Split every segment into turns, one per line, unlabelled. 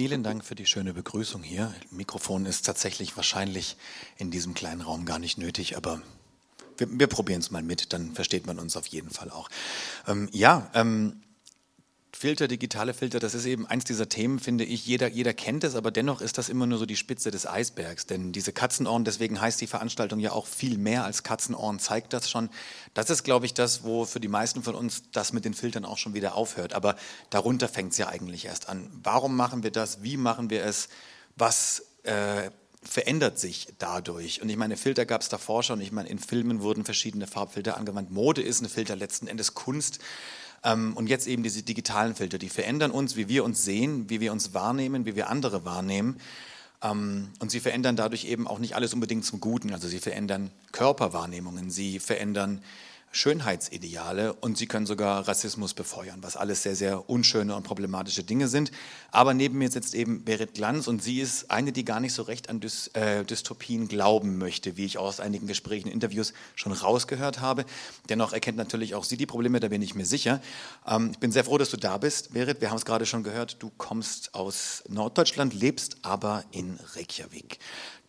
Vielen Dank für die schöne Begrüßung hier. Mikrofon ist tatsächlich wahrscheinlich in diesem kleinen Raum gar nicht nötig, aber wir, wir probieren es mal mit, dann versteht man uns auf jeden Fall auch. Ähm, ja, ähm, Filter, digitale Filter, das ist eben eins dieser Themen, finde ich. Jeder, jeder kennt es, aber dennoch ist das immer nur so die Spitze des Eisbergs. Denn diese Katzenohren, deswegen heißt die Veranstaltung ja auch viel mehr als Katzenohren, zeigt das schon. Das ist, glaube ich, das, wo für die meisten von uns das mit den Filtern auch schon wieder aufhört. Aber darunter fängt es ja eigentlich erst an. Warum machen wir das? Wie machen wir es? Was äh, verändert sich dadurch. Und ich meine, Filter gab es davor schon. Ich meine, in Filmen wurden verschiedene Farbfilter angewandt. Mode ist ein Filter, letzten Endes Kunst. Ähm, und jetzt eben diese digitalen Filter, die verändern uns, wie wir uns sehen, wie wir uns wahrnehmen, wie wir andere wahrnehmen. Ähm, und sie verändern dadurch eben auch nicht alles unbedingt zum Guten. Also sie verändern Körperwahrnehmungen, sie verändern Schönheitsideale und sie können sogar Rassismus befeuern, was alles sehr, sehr unschöne und problematische Dinge sind. Aber neben mir sitzt eben Berit Glanz und sie ist eine, die gar nicht so recht an Dys äh, Dystopien glauben möchte, wie ich aus einigen Gesprächen, Interviews schon rausgehört habe. Dennoch erkennt natürlich auch sie die Probleme, da bin ich mir sicher. Ähm, ich bin sehr froh, dass du da bist, Berit. Wir haben es gerade schon gehört, du kommst aus Norddeutschland, lebst aber in Reykjavik.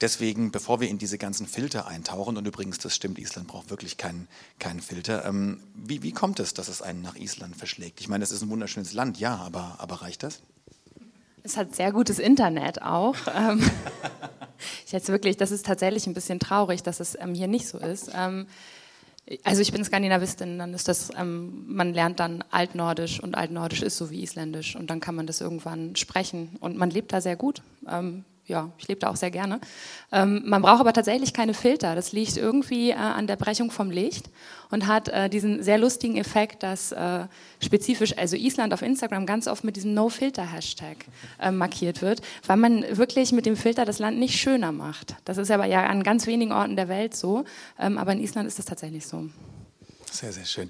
Deswegen, bevor wir in diese ganzen Filter eintauchen, und übrigens, das stimmt, Island braucht wirklich keinen, keinen Filter, ähm, wie, wie kommt es, dass es einen nach Island verschlägt? Ich meine, es ist ein wunderschönes Land, ja, aber, aber reicht das?
Es hat sehr gutes Internet auch. Ähm, ich jetzt wirklich, das ist tatsächlich ein bisschen traurig, dass es ähm, hier nicht so ist. Ähm, also ich bin Skandinavistin, dann ist das, ähm, man lernt dann Altnordisch und Altnordisch ist so wie Isländisch und dann kann man das irgendwann sprechen und man lebt da sehr gut. Ähm, ja, ich lebe da auch sehr gerne. Ähm, man braucht aber tatsächlich keine Filter. Das liegt irgendwie äh, an der Brechung vom Licht und hat äh, diesen sehr lustigen Effekt, dass äh, spezifisch, also Island auf Instagram ganz oft mit diesem No-Filter-Hashtag äh, markiert wird, weil man wirklich mit dem Filter das Land nicht schöner macht. Das ist aber ja an ganz wenigen Orten der Welt so, ähm, aber in Island ist das tatsächlich so.
Sehr, sehr schön.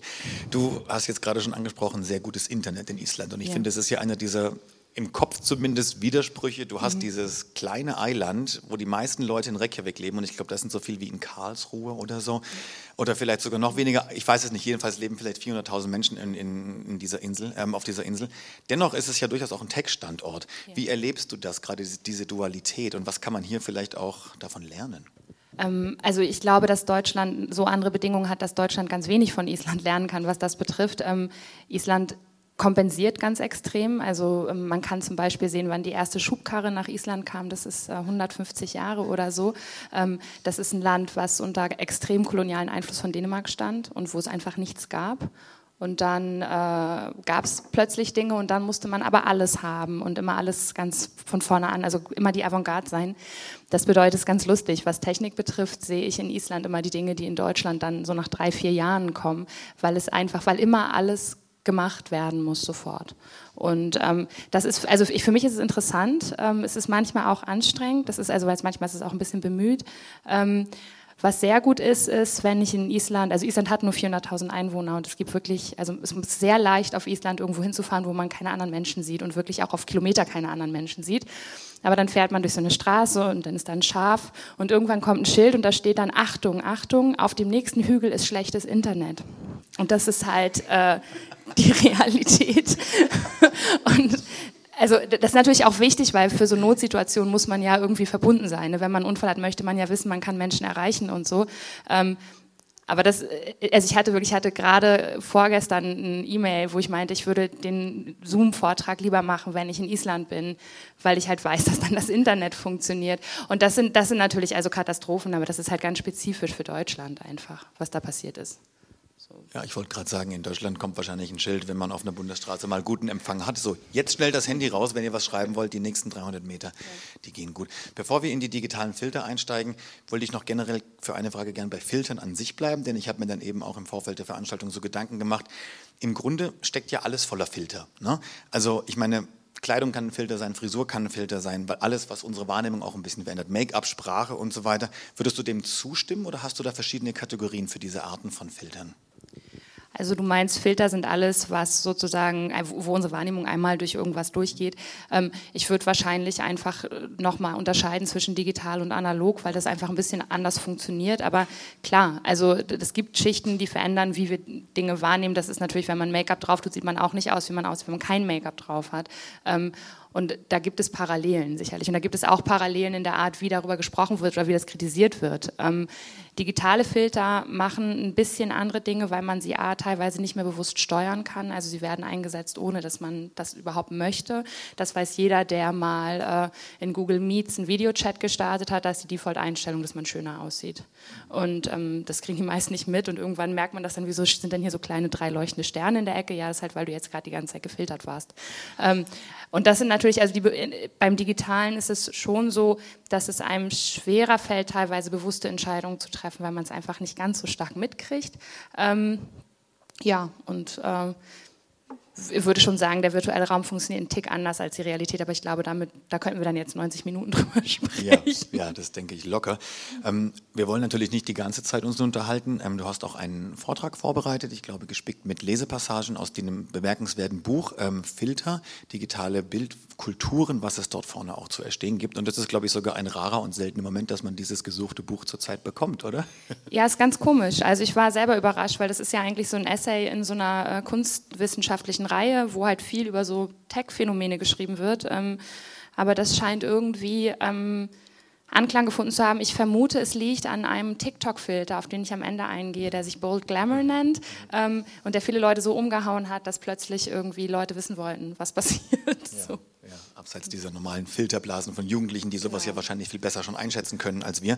Du hast jetzt gerade schon angesprochen, sehr gutes Internet in Island. Und ich ja. finde, das ist ja einer dieser im Kopf zumindest Widersprüche. Du hast mhm. dieses kleine Eiland, wo die meisten Leute in Reykjavik leben und ich glaube, das sind so viel wie in Karlsruhe oder so. Oder vielleicht sogar noch weniger. Ich weiß es nicht. Jedenfalls leben vielleicht 400.000 Menschen in, in, in, dieser Insel, ähm, auf dieser Insel. Dennoch ist es ja durchaus auch ein Tech-Standort. Ja. Wie erlebst du das, gerade diese, diese Dualität und was kann man hier vielleicht auch davon lernen?
Ähm, also ich glaube, dass Deutschland so andere Bedingungen hat, dass Deutschland ganz wenig von Island lernen kann, was das betrifft. Ähm, Island kompensiert ganz extrem. Also ähm, man kann zum Beispiel sehen, wann die erste Schubkarre nach Island kam. Das ist 150 äh, Jahre oder so. Ähm, das ist ein Land, was unter extrem kolonialen Einfluss von Dänemark stand und wo es einfach nichts gab. Und dann äh, gab es plötzlich Dinge und dann musste man aber alles haben und immer alles ganz von vorne an, also immer die Avantgarde sein. Das bedeutet, es ist ganz lustig. Was Technik betrifft, sehe ich in Island immer die Dinge, die in Deutschland dann so nach drei, vier Jahren kommen, weil es einfach, weil immer alles gemacht werden muss sofort. Und ähm, das ist, also ich, für mich ist es interessant. Ähm, es ist manchmal auch anstrengend. Das ist also, weil es manchmal ist es auch ein bisschen bemüht. Ähm, was sehr gut ist, ist, wenn ich in Island, also Island hat nur 400.000 Einwohner und es gibt wirklich, also es ist sehr leicht auf Island irgendwo hinzufahren, wo man keine anderen Menschen sieht und wirklich auch auf Kilometer keine anderen Menschen sieht. Aber dann fährt man durch so eine Straße und dann ist da ein Schaf und irgendwann kommt ein Schild und da steht dann Achtung, Achtung, auf dem nächsten Hügel ist schlechtes Internet. Und das ist halt äh, die Realität. Und also das ist natürlich auch wichtig, weil für so Notsituationen muss man ja irgendwie verbunden sein. Ne? Wenn man einen Unfall hat, möchte man ja wissen, man kann Menschen erreichen und so. Ähm, aber das, also ich hatte wirklich, ich hatte gerade vorgestern ein E-Mail, wo ich meinte, ich würde den Zoom-Vortrag lieber machen, wenn ich in Island bin, weil ich halt weiß, dass dann das Internet funktioniert. Und das sind, das sind natürlich also Katastrophen, aber das ist halt ganz spezifisch für Deutschland einfach, was da passiert ist.
Ja, ich wollte gerade sagen, in Deutschland kommt wahrscheinlich ein Schild, wenn man auf einer Bundesstraße mal guten Empfang hat. So, jetzt schnell das Handy raus, wenn ihr was schreiben wollt. Die nächsten 300 Meter, die gehen gut. Bevor wir in die digitalen Filter einsteigen, wollte ich noch generell für eine Frage gerne bei Filtern an sich bleiben, denn ich habe mir dann eben auch im Vorfeld der Veranstaltung so Gedanken gemacht. Im Grunde steckt ja alles voller Filter. Ne? Also ich meine, Kleidung kann ein Filter sein, Frisur kann ein Filter sein, weil alles, was unsere Wahrnehmung auch ein bisschen verändert, Make-up, Sprache und so weiter. Würdest du dem zustimmen oder hast du da verschiedene Kategorien für diese Arten von Filtern?
Also du meinst, Filter sind alles, was sozusagen, äh, wo unsere Wahrnehmung einmal durch irgendwas durchgeht. Ähm, ich würde wahrscheinlich einfach äh, nochmal unterscheiden zwischen digital und analog, weil das einfach ein bisschen anders funktioniert. Aber klar, also es gibt Schichten, die verändern, wie wir Dinge wahrnehmen. Das ist natürlich, wenn man Make-up drauf tut, sieht man auch nicht aus, wie man aussieht, wenn man kein Make-up drauf hat. Und da gibt es Parallelen sicherlich. Und da gibt es auch Parallelen in der Art, wie darüber gesprochen wird oder wie das kritisiert wird. Ähm, digitale Filter machen ein bisschen andere Dinge, weil man sie A, teilweise nicht mehr bewusst steuern kann. Also sie werden eingesetzt, ohne dass man das überhaupt möchte. Das weiß jeder, der mal äh, in Google Meets einen Videochat gestartet hat, dass die Default-Einstellung, dass man schöner aussieht. Und ähm, das kriegen die meisten nicht mit. Und irgendwann merkt man das dann, wieso sind denn hier so kleine drei leuchtende Sterne in der Ecke? Ja, das ist halt, weil du jetzt gerade die ganze Zeit gefiltert warst. Ähm, und das sind also die, beim Digitalen ist es schon so, dass es einem schwerer fällt, teilweise bewusste Entscheidungen zu treffen, weil man es einfach nicht ganz so stark mitkriegt. Ähm, ja, und äh, ich würde schon sagen, der virtuelle Raum funktioniert einen Tick anders als die Realität, aber ich glaube, damit, da könnten wir dann jetzt 90 Minuten drüber sprechen.
Ja, ja das denke ich locker. Ähm, wir wollen natürlich nicht die ganze Zeit uns unterhalten. Ähm, du hast auch einen Vortrag vorbereitet, ich glaube gespickt mit Lesepassagen aus dem bemerkenswerten Buch ähm, Filter, digitale Bildkulturen, was es dort vorne auch zu erstehen gibt. Und das ist, glaube ich, sogar ein rarer und seltener Moment, dass man dieses gesuchte Buch zurzeit bekommt, oder?
Ja, ist ganz komisch. Also ich war selber überrascht, weil das ist ja eigentlich so ein Essay in so einer äh, kunstwissenschaftlichen Reihe, wo halt viel über so Tech-Phänomene geschrieben wird. Ähm, aber das scheint irgendwie ähm, Anklang gefunden zu haben. Ich vermute, es liegt an einem TikTok-Filter, auf den ich am Ende eingehe, der sich Bold Glamour nennt ähm, und der viele Leute so umgehauen hat, dass plötzlich irgendwie Leute wissen wollten, was passiert.
Ja, so. ja. abseits dieser normalen Filterblasen von Jugendlichen, die sowas ja. ja. wahrscheinlich viel besser schon einschätzen können als wir.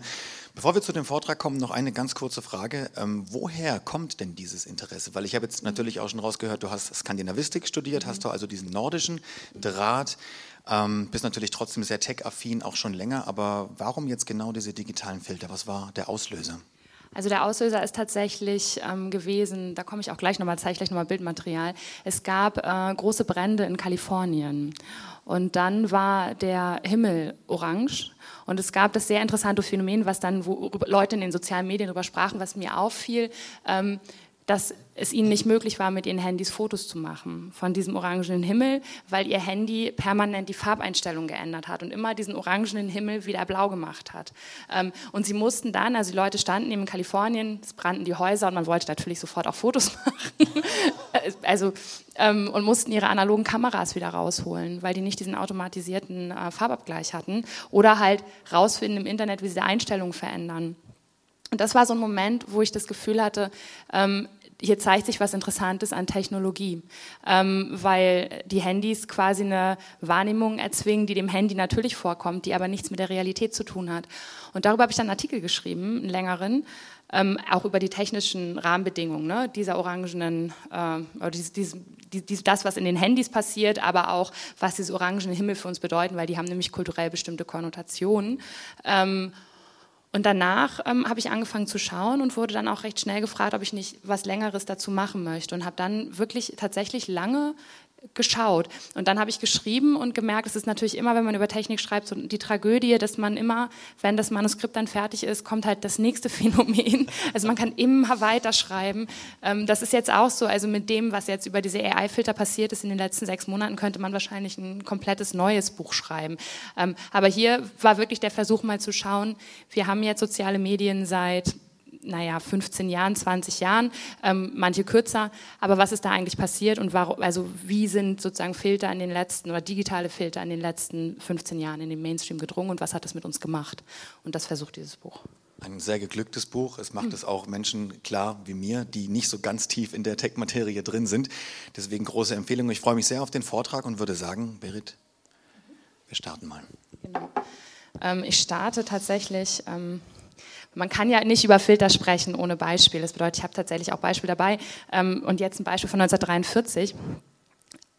Bevor wir zu dem Vortrag kommen, noch eine ganz kurze Frage. Ähm, woher kommt denn dieses Interesse? Weil ich habe jetzt natürlich auch schon rausgehört, du hast Skandinavistik studiert, mhm. hast du also diesen nordischen Draht. Ähm, bist natürlich trotzdem sehr tech-affin, auch schon länger, aber warum jetzt genau diese digitalen Filter? Was war der Auslöser?
Also der Auslöser ist tatsächlich ähm, gewesen, da komme ich auch gleich nochmal, zeige ich gleich nochmal Bildmaterial. Es gab äh, große Brände in Kalifornien und dann war der Himmel orange und es gab das sehr interessante Phänomen, was dann, wo Leute in den sozialen Medien darüber sprachen, was mir auffiel. Ähm, dass es ihnen nicht möglich war, mit ihren Handys Fotos zu machen von diesem orangenen Himmel, weil ihr Handy permanent die Farbeinstellung geändert hat und immer diesen orangenen Himmel wieder blau gemacht hat. Ähm, und sie mussten dann, also die Leute standen eben in Kalifornien, es brannten die Häuser und man wollte natürlich sofort auch Fotos machen. also, ähm, und mussten ihre analogen Kameras wieder rausholen, weil die nicht diesen automatisierten äh, Farbabgleich hatten oder halt rausfinden im Internet, wie sie die Einstellungen verändern. Und das war so ein Moment, wo ich das Gefühl hatte, ähm, hier zeigt sich was Interessantes an Technologie, ähm, weil die Handys quasi eine Wahrnehmung erzwingen, die dem Handy natürlich vorkommt, die aber nichts mit der Realität zu tun hat. Und darüber habe ich dann einen Artikel geschrieben, einen längeren, ähm, auch über die technischen Rahmenbedingungen ne, dieser orangenen, äh, oder dieses, dieses, dieses, das, was in den Handys passiert, aber auch, was diese orangenen Himmel für uns bedeuten, weil die haben nämlich kulturell bestimmte Konnotationen. Ähm, und danach ähm, habe ich angefangen zu schauen und wurde dann auch recht schnell gefragt, ob ich nicht was Längeres dazu machen möchte. Und habe dann wirklich tatsächlich lange geschaut. Und dann habe ich geschrieben und gemerkt, es ist natürlich immer, wenn man über Technik schreibt, so die Tragödie, dass man immer, wenn das Manuskript dann fertig ist, kommt halt das nächste Phänomen. Also man kann immer weiter schreiben. Ähm, das ist jetzt auch so, also mit dem, was jetzt über diese AI-Filter passiert ist in den letzten sechs Monaten, könnte man wahrscheinlich ein komplettes neues Buch schreiben. Ähm, aber hier war wirklich der Versuch mal zu schauen, wir haben jetzt soziale Medien seit naja, 15 Jahren, 20 Jahren, ähm, manche kürzer. Aber was ist da eigentlich passiert und warum, also wie sind sozusagen Filter in den letzten oder digitale Filter in den letzten 15 Jahren in den Mainstream gedrungen und was hat das mit uns gemacht? Und das versucht dieses Buch.
Ein sehr geglücktes Buch. Es macht hm. es auch Menschen klar wie mir, die nicht so ganz tief in der Tech-Materie drin sind. Deswegen große Empfehlung. Ich freue mich sehr auf den Vortrag und würde sagen, Berit, wir starten mal. Genau.
Ähm, ich starte tatsächlich. Ähm man kann ja nicht über Filter sprechen ohne Beispiel. Das bedeutet, ich habe tatsächlich auch Beispiel dabei. Ähm, und jetzt ein Beispiel von 1943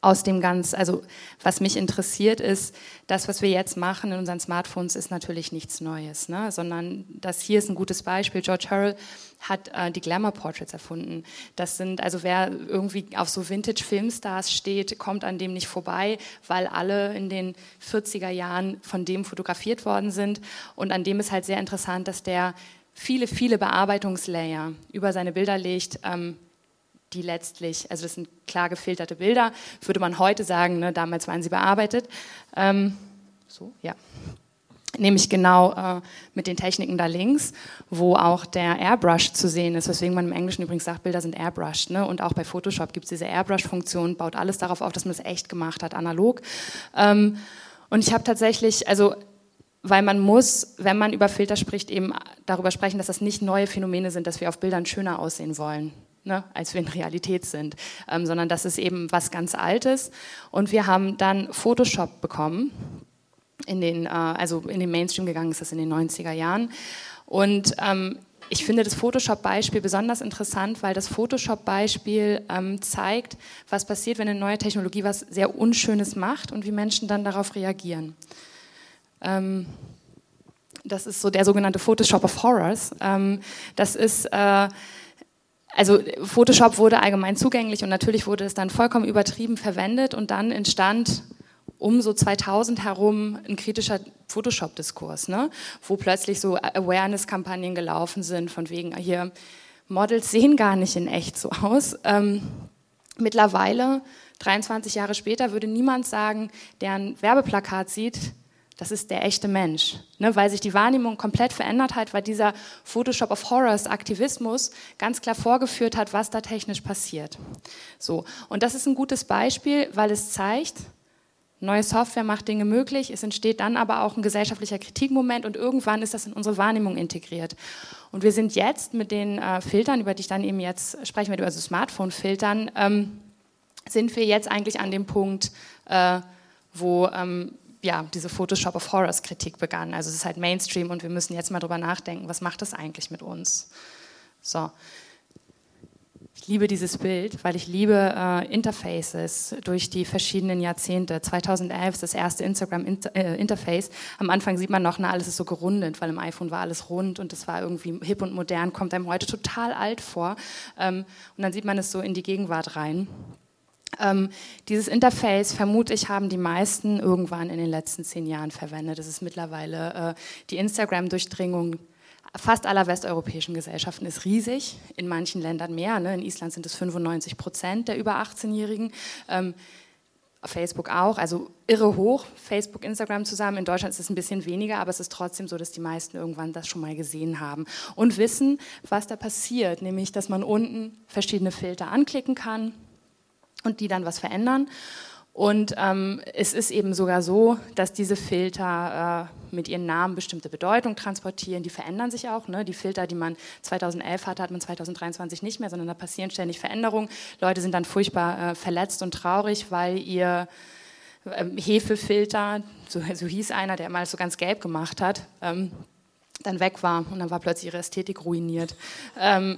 aus dem ganz, also was mich interessiert ist, das, was wir jetzt machen in unseren Smartphones, ist natürlich nichts Neues, ne? sondern das hier ist ein gutes Beispiel. George Harrell hat äh, die Glamour Portraits erfunden. Das sind, also wer irgendwie auf so Vintage Filmstars steht, kommt an dem nicht vorbei, weil alle in den 40er Jahren von dem fotografiert worden sind. Und an dem ist halt sehr interessant, dass der viele, viele Bearbeitungslayer über seine Bilder legt, ähm, die letztlich, also das sind klar gefilterte Bilder, würde man heute sagen, ne, damals waren sie bearbeitet. Ähm, so, ja. nämlich genau äh, mit den Techniken da links, wo auch der Airbrush zu sehen ist, weswegen man im Englischen übrigens sagt, Bilder sind airbrushed. Ne? Und auch bei Photoshop gibt es diese Airbrush-Funktion, baut alles darauf auf, dass man es echt gemacht hat, analog. Ähm, und ich habe tatsächlich, also weil man muss, wenn man über Filter spricht, eben darüber sprechen, dass das nicht neue Phänomene sind, dass wir auf Bildern schöner aussehen wollen. Ne, als wir in Realität sind, ähm, sondern das ist eben was ganz Altes. Und wir haben dann Photoshop bekommen, in den, äh, also in den Mainstream gegangen ist das in den 90er Jahren. Und ähm, ich finde das Photoshop-Beispiel besonders interessant, weil das Photoshop-Beispiel ähm, zeigt, was passiert, wenn eine neue Technologie was sehr Unschönes macht und wie Menschen dann darauf reagieren. Ähm, das ist so der sogenannte Photoshop of Horrors. Ähm, das ist äh, also Photoshop wurde allgemein zugänglich und natürlich wurde es dann vollkommen übertrieben verwendet und dann entstand um so 2000 herum ein kritischer Photoshop-Diskurs, ne? wo plötzlich so Awareness-Kampagnen gelaufen sind, von wegen hier, Models sehen gar nicht in echt so aus. Ähm, mittlerweile, 23 Jahre später, würde niemand sagen, der ein Werbeplakat sieht, das ist der echte Mensch. Ne, weil sich die Wahrnehmung komplett verändert hat, weil dieser Photoshop of Horrors Aktivismus ganz klar vorgeführt hat, was da technisch passiert. So. Und das ist ein gutes Beispiel, weil es zeigt, neue Software macht Dinge möglich, es entsteht dann aber auch ein gesellschaftlicher Kritikmoment und irgendwann ist das in unsere Wahrnehmung integriert. Und wir sind jetzt mit den äh, Filtern, über die ich dann eben jetzt sprechen werde, also Smartphone-Filtern, ähm, sind wir jetzt eigentlich an dem Punkt, äh, wo ähm, ja, diese Photoshop of Horrors Kritik begann. Also es ist halt Mainstream und wir müssen jetzt mal drüber nachdenken, was macht das eigentlich mit uns? So. Ich liebe dieses Bild, weil ich liebe äh, Interfaces durch die verschiedenen Jahrzehnte. 2011 ist das erste Instagram-Interface. Äh, Am Anfang sieht man noch, na, alles ist so gerundet, weil im iPhone war alles rund und das war irgendwie hip und modern, kommt einem heute total alt vor. Ähm, und dann sieht man es so in die Gegenwart rein. Ähm, dieses Interface, vermute ich, haben die meisten irgendwann in den letzten zehn Jahren verwendet. Das ist mittlerweile äh, die Instagram-Durchdringung fast aller westeuropäischen Gesellschaften ist riesig, in manchen Ländern mehr. Ne? In Island sind es 95 Prozent der über 18-Jährigen. Ähm, Facebook auch, also irre hoch, Facebook, Instagram zusammen. In Deutschland ist es ein bisschen weniger, aber es ist trotzdem so, dass die meisten irgendwann das schon mal gesehen haben und wissen, was da passiert, nämlich, dass man unten verschiedene Filter anklicken kann und die dann was verändern. Und ähm, es ist eben sogar so, dass diese Filter äh, mit ihren Namen bestimmte Bedeutung transportieren. Die verändern sich auch. Ne? Die Filter, die man 2011 hatte, hat man 2023 nicht mehr, sondern da passieren ständig Veränderungen. Leute sind dann furchtbar äh, verletzt und traurig, weil ihr ähm, Hefefilter, so, so, hieß einer, der mal so ganz gelb gemacht hat, ähm, dann weg war und dann war plötzlich ihre Ästhetik ruiniert. Ähm,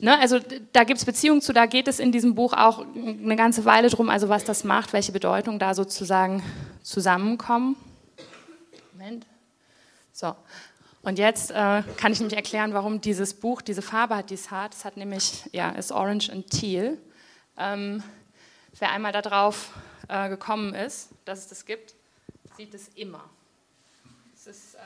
Ne, also da gibt es Beziehungen zu, da geht es in diesem Buch auch eine ganze Weile drum, also was das macht, welche Bedeutung da sozusagen zusammenkommen. Moment. So. Und jetzt äh, kann ich nämlich erklären, warum dieses Buch diese Farbe hat, die es hat. Es hat nämlich, ja, ist Orange und Teal. Ähm, wer einmal darauf äh, gekommen ist, dass es das gibt, sieht es immer. Es ist äh,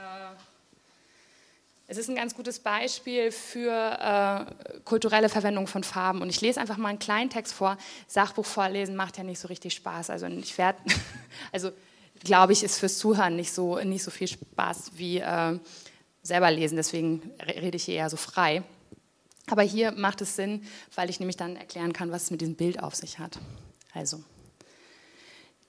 es ist ein ganz gutes Beispiel für äh, kulturelle Verwendung von Farben. Und ich lese einfach mal einen kleinen Text vor. Sachbuch vorlesen macht ja nicht so richtig Spaß. Also ich werde, also glaube ich, ist fürs Zuhören nicht so, nicht so viel Spaß wie äh, selber lesen. Deswegen rede ich hier eher so frei. Aber hier macht es Sinn, weil ich nämlich dann erklären kann, was es mit diesem Bild auf sich hat. Also.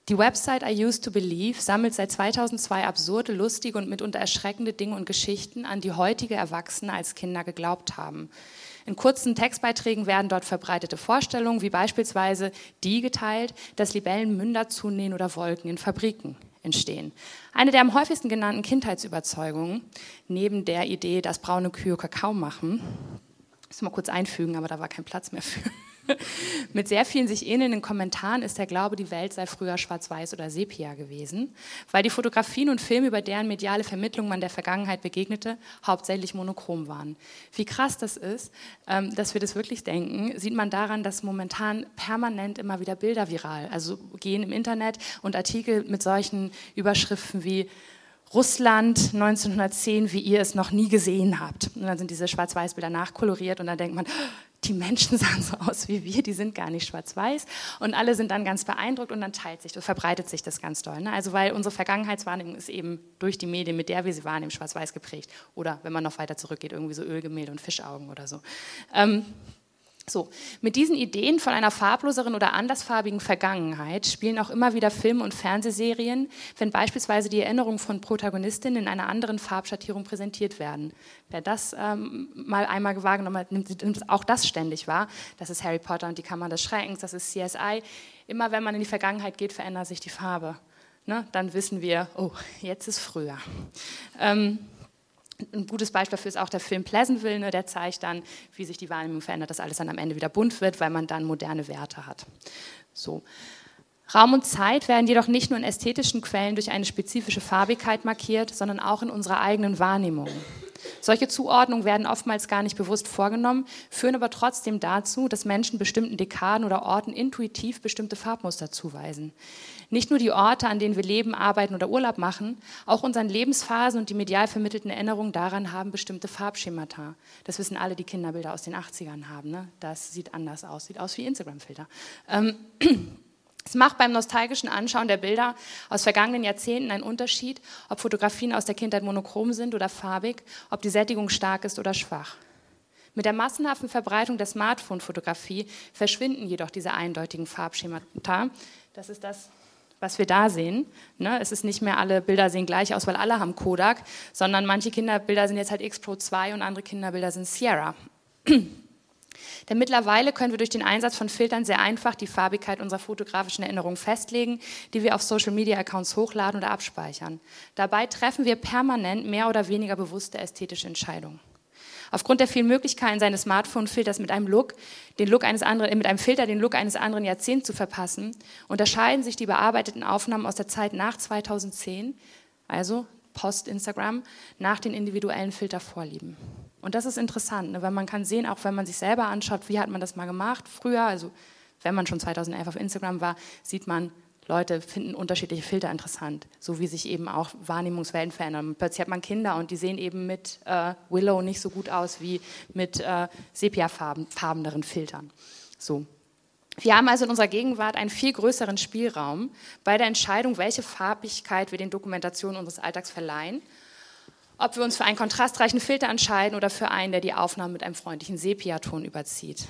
Die Website I Used to Believe sammelt seit 2002 absurde, lustige und mitunter erschreckende Dinge und Geschichten, an die heutige Erwachsene als Kinder geglaubt haben. In kurzen Textbeiträgen werden dort verbreitete Vorstellungen, wie beispielsweise die geteilt, dass Libellen Münder zunähen oder Wolken in Fabriken entstehen. Eine der am häufigsten genannten Kindheitsüberzeugungen, neben der Idee, dass braune Kühe Kakao machen, muss mal kurz einfügen, aber da war kein Platz mehr für. Mit sehr vielen sich ähnelnden Kommentaren ist der Glaube, die Welt sei früher schwarz-weiß oder sepia gewesen, weil die Fotografien und Filme, über deren mediale Vermittlung man der Vergangenheit begegnete, hauptsächlich monochrom waren. Wie krass das ist, ähm, dass wir das wirklich denken, sieht man daran, dass momentan permanent immer wieder Bilder viral, also gehen im Internet und Artikel mit solchen Überschriften wie Russland 1910, wie ihr es noch nie gesehen habt. Und dann sind diese Schwarz-Weiß-Bilder nachkoloriert und dann denkt man, die Menschen sahen so aus wie wir, die sind gar nicht schwarz-weiß. Und alle sind dann ganz beeindruckt und dann teilt sich, verbreitet sich das ganz doll. Ne? Also weil unsere Vergangenheitswahrnehmung ist eben durch die Medien, mit der wir sie wahrnehmen, schwarz-weiß geprägt. Oder wenn man noch weiter zurückgeht, irgendwie so Ölgemälde und Fischaugen oder so. Ähm, so, mit diesen Ideen von einer farbloseren oder andersfarbigen Vergangenheit spielen auch immer wieder Filme und Fernsehserien, wenn beispielsweise die Erinnerungen von Protagonistinnen in einer anderen Farbschattierung präsentiert werden. Wer das ähm, mal einmal wahrgenommen hat, nimmt, nimmt auch das ständig wahr. Das ist Harry Potter und die Kammer des Schreckens, das ist CSI. Immer wenn man in die Vergangenheit geht, verändert sich die Farbe. Ne? Dann wissen wir, oh, jetzt ist früher. Ähm, ein gutes Beispiel dafür ist auch der Film Pleasantville, ne, der zeigt dann, wie sich die Wahrnehmung verändert, dass alles dann am Ende wieder bunt wird, weil man dann moderne Werte hat. So. Raum und Zeit werden jedoch nicht nur in ästhetischen Quellen durch eine spezifische Farbigkeit markiert, sondern auch in unserer eigenen Wahrnehmung. Solche Zuordnungen werden oftmals gar nicht bewusst vorgenommen, führen aber trotzdem dazu, dass Menschen bestimmten Dekaden oder Orten intuitiv bestimmte Farbmuster zuweisen. Nicht nur die Orte, an denen wir leben, arbeiten oder Urlaub machen, auch unseren Lebensphasen und die medial vermittelten Erinnerungen daran haben bestimmte Farbschemata. Das wissen alle, die Kinderbilder aus den 80ern haben. Ne? Das sieht anders aus, sieht aus wie Instagram-Filter. Ähm, es macht beim nostalgischen Anschauen der Bilder aus vergangenen Jahrzehnten einen Unterschied, ob Fotografien aus der Kindheit monochrom sind oder farbig, ob die Sättigung stark ist oder schwach. Mit der massenhaften Verbreitung der Smartphone-Fotografie verschwinden jedoch diese eindeutigen Farbschemata. Das ist das, was wir da sehen. Ne? Es ist nicht mehr alle Bilder sehen gleich aus, weil alle haben Kodak, sondern manche Kinderbilder sind jetzt halt X Pro 2 und andere Kinderbilder sind Sierra. Denn mittlerweile können wir durch den Einsatz von Filtern sehr einfach die Farbigkeit unserer fotografischen Erinnerungen festlegen, die wir auf Social-Media-Accounts hochladen oder abspeichern. Dabei treffen wir permanent mehr oder weniger bewusste ästhetische Entscheidungen. Aufgrund der vielen Möglichkeiten seines Smartphone-Filters mit einem Look, den Look eines anderen, mit einem Filter den Look eines anderen Jahrzehnts zu verpassen, unterscheiden sich die bearbeiteten Aufnahmen aus der Zeit nach 2010, also Post-Instagram, nach den individuellen Filtervorlieben. Und das ist interessant, ne, weil man kann sehen, auch wenn man sich selber anschaut, wie hat man das mal gemacht früher, also wenn man schon 2011 auf Instagram war, sieht man, Leute finden unterschiedliche Filter interessant, so wie sich eben auch Wahrnehmungswelten verändern. Plötzlich hat man Kinder und die sehen eben mit äh, Willow nicht so gut aus wie mit äh, sepiafarbeneren Filtern. So. Wir haben also in unserer Gegenwart einen viel größeren Spielraum bei der Entscheidung, welche Farbigkeit wir den Dokumentationen unseres Alltags verleihen. Ob wir uns für einen kontrastreichen Filter entscheiden oder für einen, der die Aufnahmen mit einem freundlichen Sepiaton überzieht.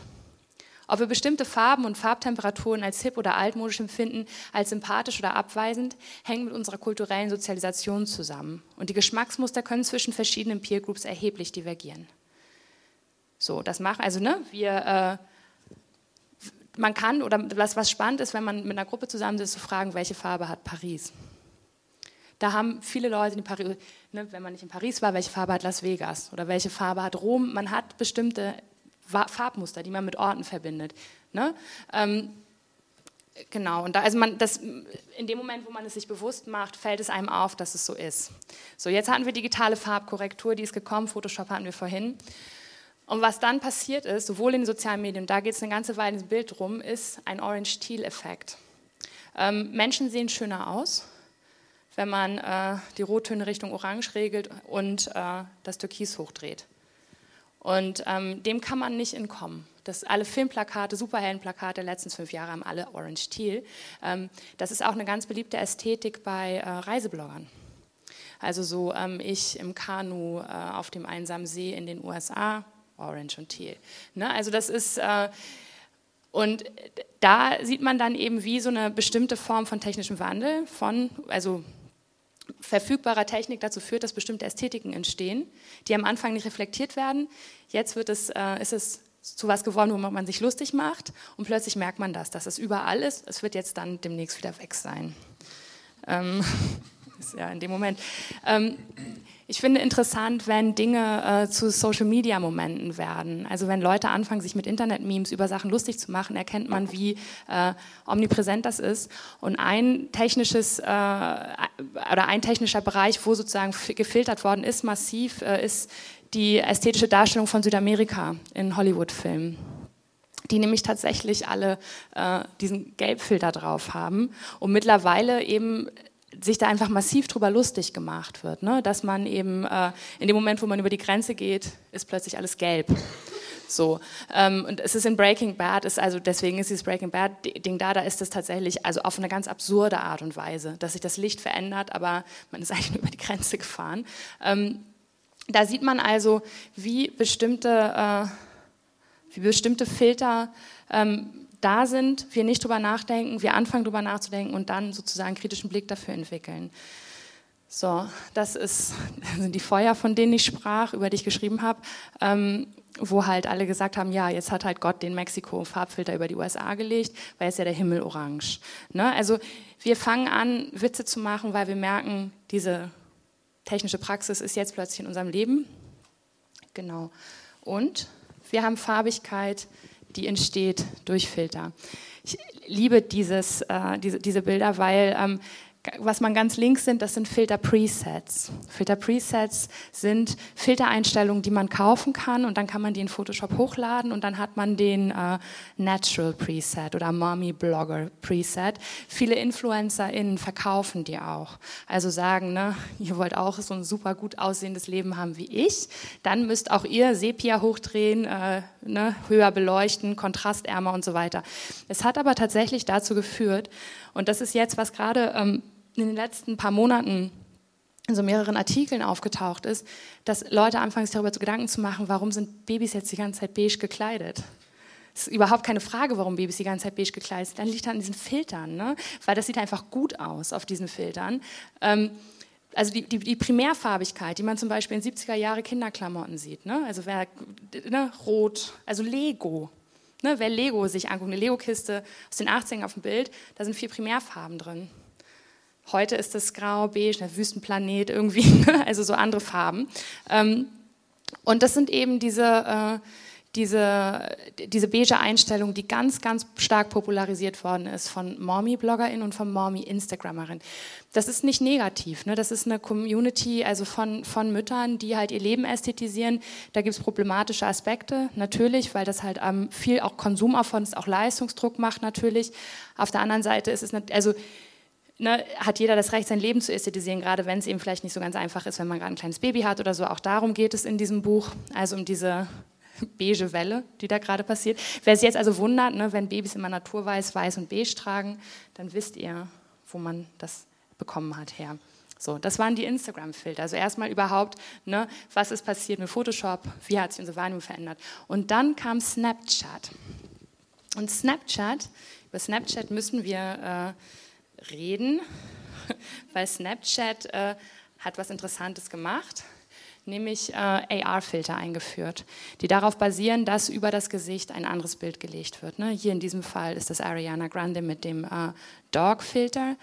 Ob wir bestimmte Farben und Farbtemperaturen als hip oder altmodisch empfinden, als sympathisch oder abweisend, hängen mit unserer kulturellen Sozialisation zusammen. Und die Geschmacksmuster können zwischen verschiedenen Peer Groups erheblich divergieren. So, das machen, also ne, wir, äh, man kann, oder was, was spannend ist, wenn man mit einer Gruppe zusammen ist, zu fragen, welche Farbe hat Paris? Da haben viele Leute in Paris, ne, wenn man nicht in Paris war, welche Farbe hat Las Vegas oder welche Farbe hat Rom? Man hat bestimmte Farbmuster, die man mit Orten verbindet. Ne? Ähm, genau, und da, also man, das, in dem Moment, wo man es sich bewusst macht, fällt es einem auf, dass es so ist. So, jetzt hatten wir digitale Farbkorrektur, die ist gekommen, Photoshop hatten wir vorhin. Und was dann passiert ist, sowohl in den sozialen Medien, da geht es eine ganze Weile ins Bild rum, ist ein Orange-Teal-Effekt. Ähm, Menschen sehen schöner aus, wenn man äh, die Rottöne Richtung Orange regelt und äh, das Türkis hochdreht. Und ähm, dem kann man nicht entkommen. Das, alle Filmplakate, Superheldenplakate der letzten fünf Jahre haben alle Orange Teal. Ähm, das ist auch eine ganz beliebte Ästhetik bei äh, Reisebloggern. Also so ähm, ich im Kanu äh, auf dem einsamen See in den USA, Orange und Teal. Ne? Also das ist... Äh, und da sieht man dann eben, wie so eine bestimmte Form von technischem Wandel, von, also verfügbarer Technik dazu führt, dass bestimmte Ästhetiken entstehen, die am Anfang nicht reflektiert werden. Jetzt wird es, äh, ist es zu was geworden, wo man sich lustig macht und plötzlich merkt man das, dass es überall ist. Es wird jetzt dann demnächst wieder weg sein. Ähm, ist ja in dem Moment. Ähm, ich finde interessant, wenn Dinge äh, zu Social-Media-Momenten werden. Also wenn Leute anfangen, sich mit Internet-Memes über Sachen lustig zu machen, erkennt man, wie äh, omnipräsent das ist. Und ein technisches äh, oder ein technischer Bereich, wo sozusagen gefiltert worden ist, massiv, äh, ist die ästhetische Darstellung von Südamerika in Hollywood-Filmen die nämlich tatsächlich alle äh, diesen Gelbfilter drauf haben und mittlerweile eben sich da einfach massiv drüber lustig gemacht wird, ne? dass man eben äh, in dem Moment, wo man über die Grenze geht, ist plötzlich alles gelb. So. Ähm, und es ist in Breaking Bad, ist also deswegen ist dieses Breaking Bad-Ding da, da ist es tatsächlich also auf eine ganz absurde Art und Weise, dass sich das Licht verändert, aber man ist eigentlich nur über die Grenze gefahren. Ähm, da sieht man also, wie bestimmte, äh, wie bestimmte Filter ähm, da sind, wir nicht drüber nachdenken, wir anfangen drüber nachzudenken und dann sozusagen einen kritischen Blick dafür entwickeln. So, das ist, sind die Feuer, von denen ich sprach, über die ich geschrieben habe, ähm, wo halt alle gesagt haben, ja, jetzt hat halt Gott den Mexiko-Farbfilter über die USA gelegt, weil jetzt ja der Himmel orange. Ne? Also wir fangen an, Witze zu machen, weil wir merken, diese technische Praxis ist jetzt plötzlich in unserem Leben. Genau. Und wir haben Farbigkeit, die entsteht durch Filter. Ich liebe dieses, äh, diese, diese Bilder, weil ähm, was man ganz links sind, das sind Filter-Presets. Filter-Presets sind Filtereinstellungen, die man kaufen kann und dann kann man die in Photoshop hochladen und dann hat man den äh, Natural Preset oder Mommy Blogger Preset. Viele InfluencerInnen verkaufen die auch. Also sagen, ne, ihr wollt auch so ein super gut aussehendes Leben haben wie ich, dann müsst auch ihr Sepia hochdrehen, äh, ne, höher beleuchten, kontrastärmer und so weiter. Es hat aber tatsächlich dazu geführt, und das ist jetzt, was gerade ähm, in den letzten paar Monaten in so mehreren Artikeln aufgetaucht ist, dass Leute anfangen sich darüber zu Gedanken zu machen, warum sind Babys jetzt die ganze Zeit beige gekleidet? Es ist überhaupt keine Frage, warum Babys die ganze Zeit beige gekleidet sind. Dann liegt das an diesen Filtern, ne? weil das sieht einfach gut aus auf diesen Filtern. Ähm, also die, die, die, Primärfarbigkeit, die man zum Beispiel in 70er Jahre Kinderklamotten sieht, ne? also wer, ne, rot, also Lego, ne? wer Lego sich anguckt, eine Lego-Kiste aus den 80ern auf dem Bild, da sind vier Primärfarben drin. Heute ist es grau, beige, der Wüstenplanet irgendwie, ne? also so andere Farben. Ähm, und das sind eben diese, äh, diese, diese beige Einstellung, die ganz, ganz stark popularisiert worden ist von Mommy-BloggerInnen und von Mommy-Instagrammerinnen. Das ist nicht negativ, ne? das ist eine Community also von, von Müttern, die halt ihr Leben ästhetisieren. Da gibt es problematische Aspekte, natürlich, weil das halt ähm, viel auch Konsumaufwand ist, auch Leistungsdruck macht natürlich. Auf der anderen Seite ist es, also ne, hat jeder das Recht, sein Leben zu ästhetisieren, gerade wenn es eben vielleicht nicht so ganz einfach ist, wenn man gerade ein kleines Baby hat oder so. Auch darum geht es in diesem Buch, also um diese beige Welle, die da gerade passiert. Wer sich jetzt also wundert, ne, wenn Babys immer naturweiß, weiß und beige tragen, dann wisst ihr, wo man das bekommen hat her. So, das waren die Instagram-Filter. Also erstmal überhaupt, ne, was ist passiert mit Photoshop, wie hat sich unsere Wahrnehmung verändert. Und dann kam Snapchat. Und Snapchat, über Snapchat müssen wir äh, reden, weil Snapchat äh, hat was Interessantes gemacht, nämlich äh, AR-Filter eingeführt, die darauf basieren, dass über das Gesicht ein anderes Bild gelegt wird. Ne? Hier in diesem Fall ist das Ariana Grande mit dem äh, Dog-Filter,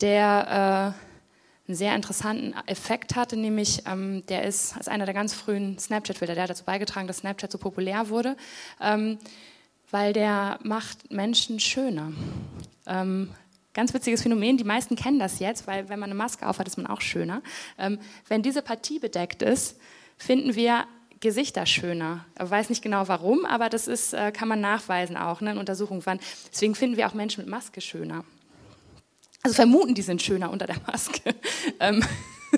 der äh, einen sehr interessanten Effekt hatte, nämlich ähm, der ist als einer der ganz frühen Snapchat-Filter, der hat dazu beigetragen, dass Snapchat so populär wurde, ähm, weil der macht Menschen schöner. Ähm, Ganz witziges Phänomen, die meisten kennen das jetzt, weil wenn man eine Maske aufhat, ist man auch schöner. Ähm, wenn diese Partie bedeckt ist, finden wir Gesichter schöner. Ich weiß nicht genau warum, aber das ist, äh, kann man nachweisen auch ne, in Untersuchungen. Deswegen finden wir auch Menschen mit Maske schöner. Also vermuten, die sind schöner unter der Maske. Ähm,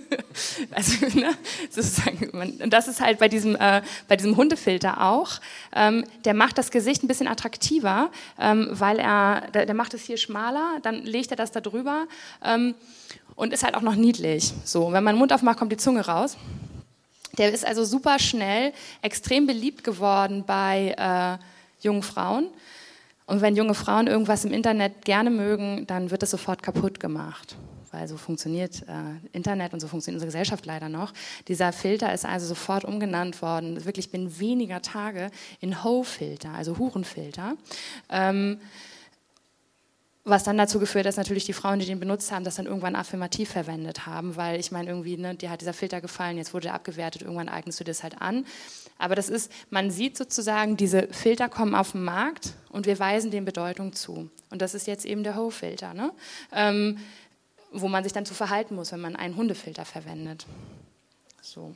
also, ne, sozusagen, man, und das ist halt bei diesem, äh, bei diesem Hundefilter auch. Ähm, der macht das Gesicht ein bisschen attraktiver, ähm, weil er, der, der, macht es hier schmaler, dann legt er das da drüber ähm, und ist halt auch noch niedlich. So, wenn man den Mund aufmacht, kommt die Zunge raus. Der ist also super schnell, extrem beliebt geworden bei äh, jungen Frauen. Und wenn junge Frauen irgendwas im Internet gerne mögen, dann wird das sofort kaputt gemacht weil so funktioniert äh, Internet und so funktioniert unsere Gesellschaft leider noch. Dieser Filter ist also sofort umgenannt worden, wirklich binnen weniger Tage in Ho-Filter, also Hurenfilter. Ähm, was dann dazu geführt hat, dass natürlich die Frauen, die den benutzt haben, das dann irgendwann affirmativ verwendet haben, weil ich meine, irgendwie, ne, dir hat dieser Filter gefallen, jetzt wurde er abgewertet, irgendwann eignest du das halt an. Aber das ist, man sieht sozusagen, diese Filter kommen auf den Markt und wir weisen dem Bedeutung zu. Und das ist jetzt eben der Ho-Filter. Ne? Ähm, wo man sich dann zu verhalten muss, wenn man einen Hundefilter verwendet. So.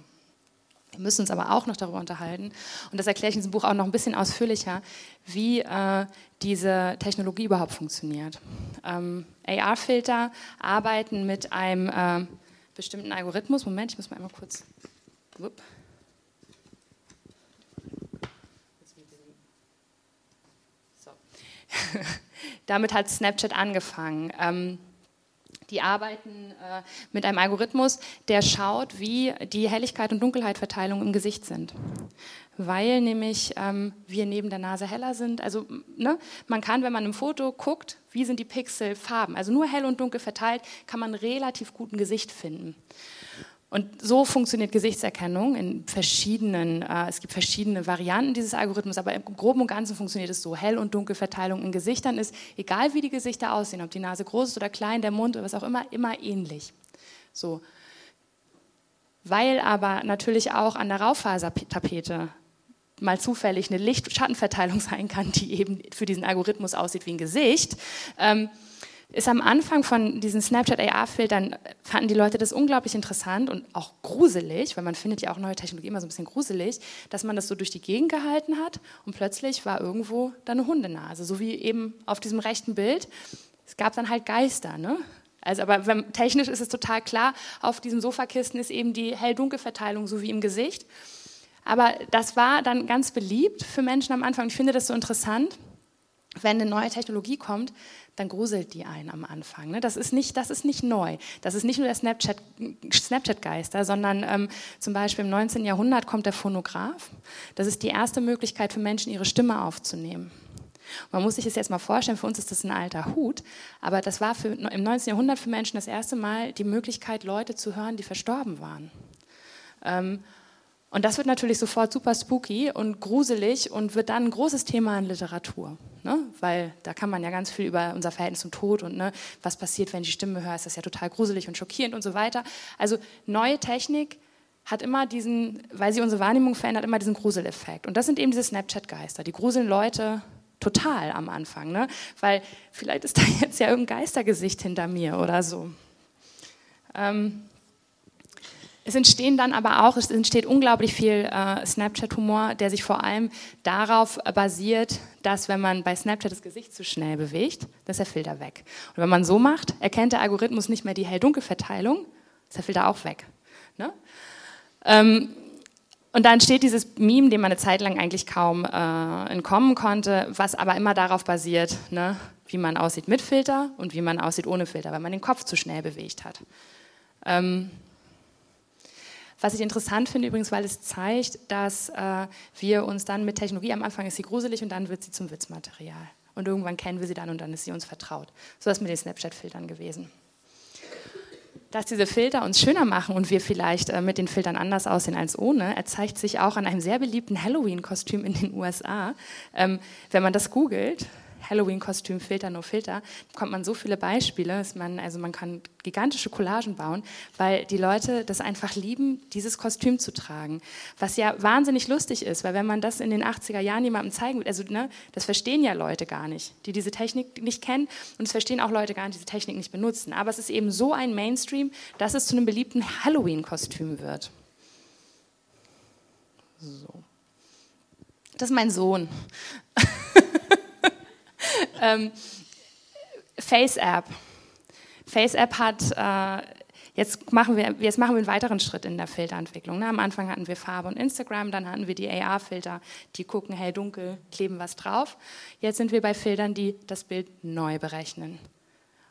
Wir müssen uns aber auch noch darüber unterhalten, und das erkläre ich in diesem Buch auch noch ein bisschen ausführlicher, wie äh, diese Technologie überhaupt funktioniert. Ähm, AR-Filter arbeiten mit einem äh, bestimmten Algorithmus. Moment, ich muss mal einmal kurz. Wupp. Damit hat Snapchat angefangen. Ähm, die arbeiten äh, mit einem Algorithmus, der schaut, wie die Helligkeit und Dunkelheitverteilung im Gesicht sind. Weil nämlich ähm, wir neben der Nase heller sind. Also ne, man kann, wenn man im Foto guckt, wie sind die Pixelfarben, also nur hell und dunkel verteilt, kann man relativ gut ein Gesicht finden. Und so funktioniert Gesichtserkennung in verschiedenen, äh, es gibt verschiedene Varianten dieses Algorithmus, aber im Groben und Ganzen funktioniert es so. Hell- und Dunkelverteilung in Gesichtern ist, egal wie die Gesichter aussehen, ob die Nase groß ist oder klein, der Mund oder was auch immer, immer ähnlich. So. Weil aber natürlich auch an der Raufasertapete mal zufällig eine Licht-Schattenverteilung sein kann, die eben für diesen Algorithmus aussieht wie ein Gesicht, ähm, ist am Anfang von diesen Snapchat AR-Filtern, fanden die Leute das unglaublich interessant und auch gruselig, weil man findet ja auch neue Technologie immer so ein bisschen gruselig, dass man das so durch die Gegend gehalten hat und plötzlich war irgendwo da eine Hundenase, so wie eben auf diesem rechten Bild. Es gab dann halt Geister, ne? Also, aber wenn, technisch ist es total klar, auf diesen Sofakisten ist eben die Hell-Dunkel-Verteilung so wie im Gesicht. Aber das war dann ganz beliebt für Menschen am Anfang. Ich finde das so interessant, wenn eine neue Technologie kommt, dann gruselt die einen am Anfang. Ne? Das, ist nicht, das ist nicht neu. Das ist nicht nur der Snapchat-Geister, sondern ähm, zum Beispiel im 19. Jahrhundert kommt der Phonograph. Das ist die erste Möglichkeit für Menschen, ihre Stimme aufzunehmen. Man muss sich das jetzt mal vorstellen, für uns ist das ein alter Hut, aber das war für, im 19. Jahrhundert für Menschen das erste Mal die Möglichkeit, Leute zu hören, die verstorben waren. Ähm, und das wird natürlich sofort super spooky und gruselig und wird dann ein großes Thema in Literatur. Ne? Weil da kann man ja ganz viel über unser Verhältnis zum Tod und ne, was passiert, wenn ich die Stimme höre, ist das ja total gruselig und schockierend und so weiter. Also neue Technik hat immer diesen, weil sie unsere Wahrnehmung verändert, immer diesen Gruseleffekt. Und das sind eben diese Snapchat-Geister. Die gruseln Leute total am Anfang. Ne? Weil vielleicht ist da jetzt ja irgendein Geistergesicht hinter mir oder so. Ähm, es entstehen dann aber auch, es entsteht unglaublich viel äh, Snapchat-Humor, der sich vor allem darauf basiert, dass wenn man bei Snapchat das Gesicht zu schnell bewegt, dann ist der Filter weg. Und wenn man so macht, erkennt der Algorithmus nicht mehr die Hell-Dunkel-Verteilung, ist der Filter auch weg. Ne? Ähm, und da entsteht dieses Meme, dem man eine Zeit lang eigentlich kaum äh, entkommen konnte, was aber immer darauf basiert, ne, wie man aussieht mit Filter und wie man aussieht ohne Filter, weil man den Kopf zu schnell bewegt hat. Ähm, was ich interessant finde übrigens, weil es zeigt, dass äh, wir uns dann mit Technologie, am Anfang ist sie gruselig und dann wird sie zum Witzmaterial. Und irgendwann kennen wir sie dann und dann ist sie uns vertraut. So ist mit den Snapchat-Filtern gewesen. Dass diese Filter uns schöner machen und wir vielleicht äh, mit den Filtern anders aussehen als ohne, erzeigt sich auch an einem sehr beliebten Halloween-Kostüm in den USA. Ähm, wenn man das googelt, Halloween-Kostüm, Filter, no Filter, bekommt man so viele Beispiele. Man, also man kann gigantische Collagen bauen, weil die Leute das einfach lieben, dieses Kostüm zu tragen. Was ja wahnsinnig lustig ist, weil wenn man das in den 80er Jahren jemandem zeigen will, also ne, das verstehen ja Leute gar nicht, die diese Technik nicht kennen und es verstehen auch Leute gar nicht, die diese Technik nicht benutzen. Aber es ist eben so ein Mainstream, dass es zu einem beliebten Halloween-Kostüm wird. So. Das ist mein Sohn. ähm, FaceApp. FaceApp hat, äh, jetzt, machen wir, jetzt machen wir einen weiteren Schritt in der Filterentwicklung. Ne? Am Anfang hatten wir Farbe und Instagram, dann hatten wir die AR-Filter, die gucken hell, dunkel, kleben was drauf. Jetzt sind wir bei Filtern, die das Bild neu berechnen.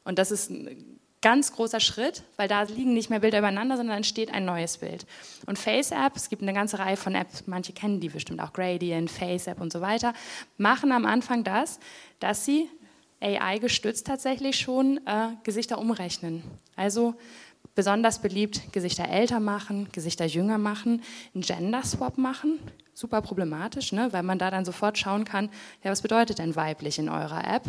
Und das ist ein ganz großer Schritt, weil da liegen nicht mehr Bilder übereinander, sondern entsteht ein neues Bild. Und FaceApp, es gibt eine ganze Reihe von Apps, manche kennen die bestimmt auch, Gradient, FaceApp und so weiter, machen am Anfang das, dass sie AI gestützt tatsächlich schon äh, Gesichter umrechnen. Also besonders beliebt Gesichter älter machen, Gesichter jünger machen, einen Gender Swap machen. Super problematisch, ne? weil man da dann sofort schauen kann, ja, was bedeutet denn weiblich in eurer App?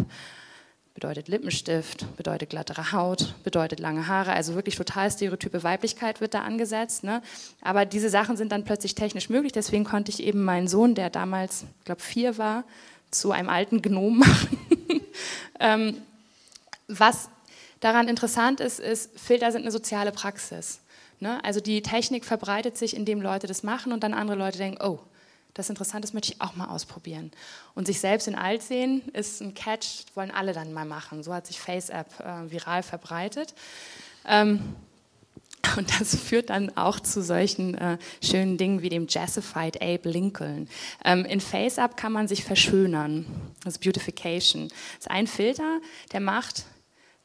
Bedeutet Lippenstift, bedeutet glattere Haut, bedeutet lange Haare, also wirklich total stereotype Weiblichkeit wird da angesetzt. Ne? Aber diese Sachen sind dann plötzlich technisch möglich, deswegen konnte ich eben meinen Sohn, der damals, ich glaube, vier war, zu einem alten Gnom machen. ähm, was daran interessant ist, ist, Filter sind eine soziale Praxis. Ne? Also die Technik verbreitet sich, indem Leute das machen und dann andere Leute denken, oh, das ist interessant, das möchte ich auch mal ausprobieren. Und sich selbst in alt sehen ist ein Catch, wollen alle dann mal machen. So hat sich FaceApp äh, viral verbreitet. Ähm, Und das führt dann auch zu solchen äh, schönen Dingen wie dem Jassified Abe Lincoln. Ähm, in FaceUp kann man sich verschönern. Das ist Beautification. Das ist ein Filter, der macht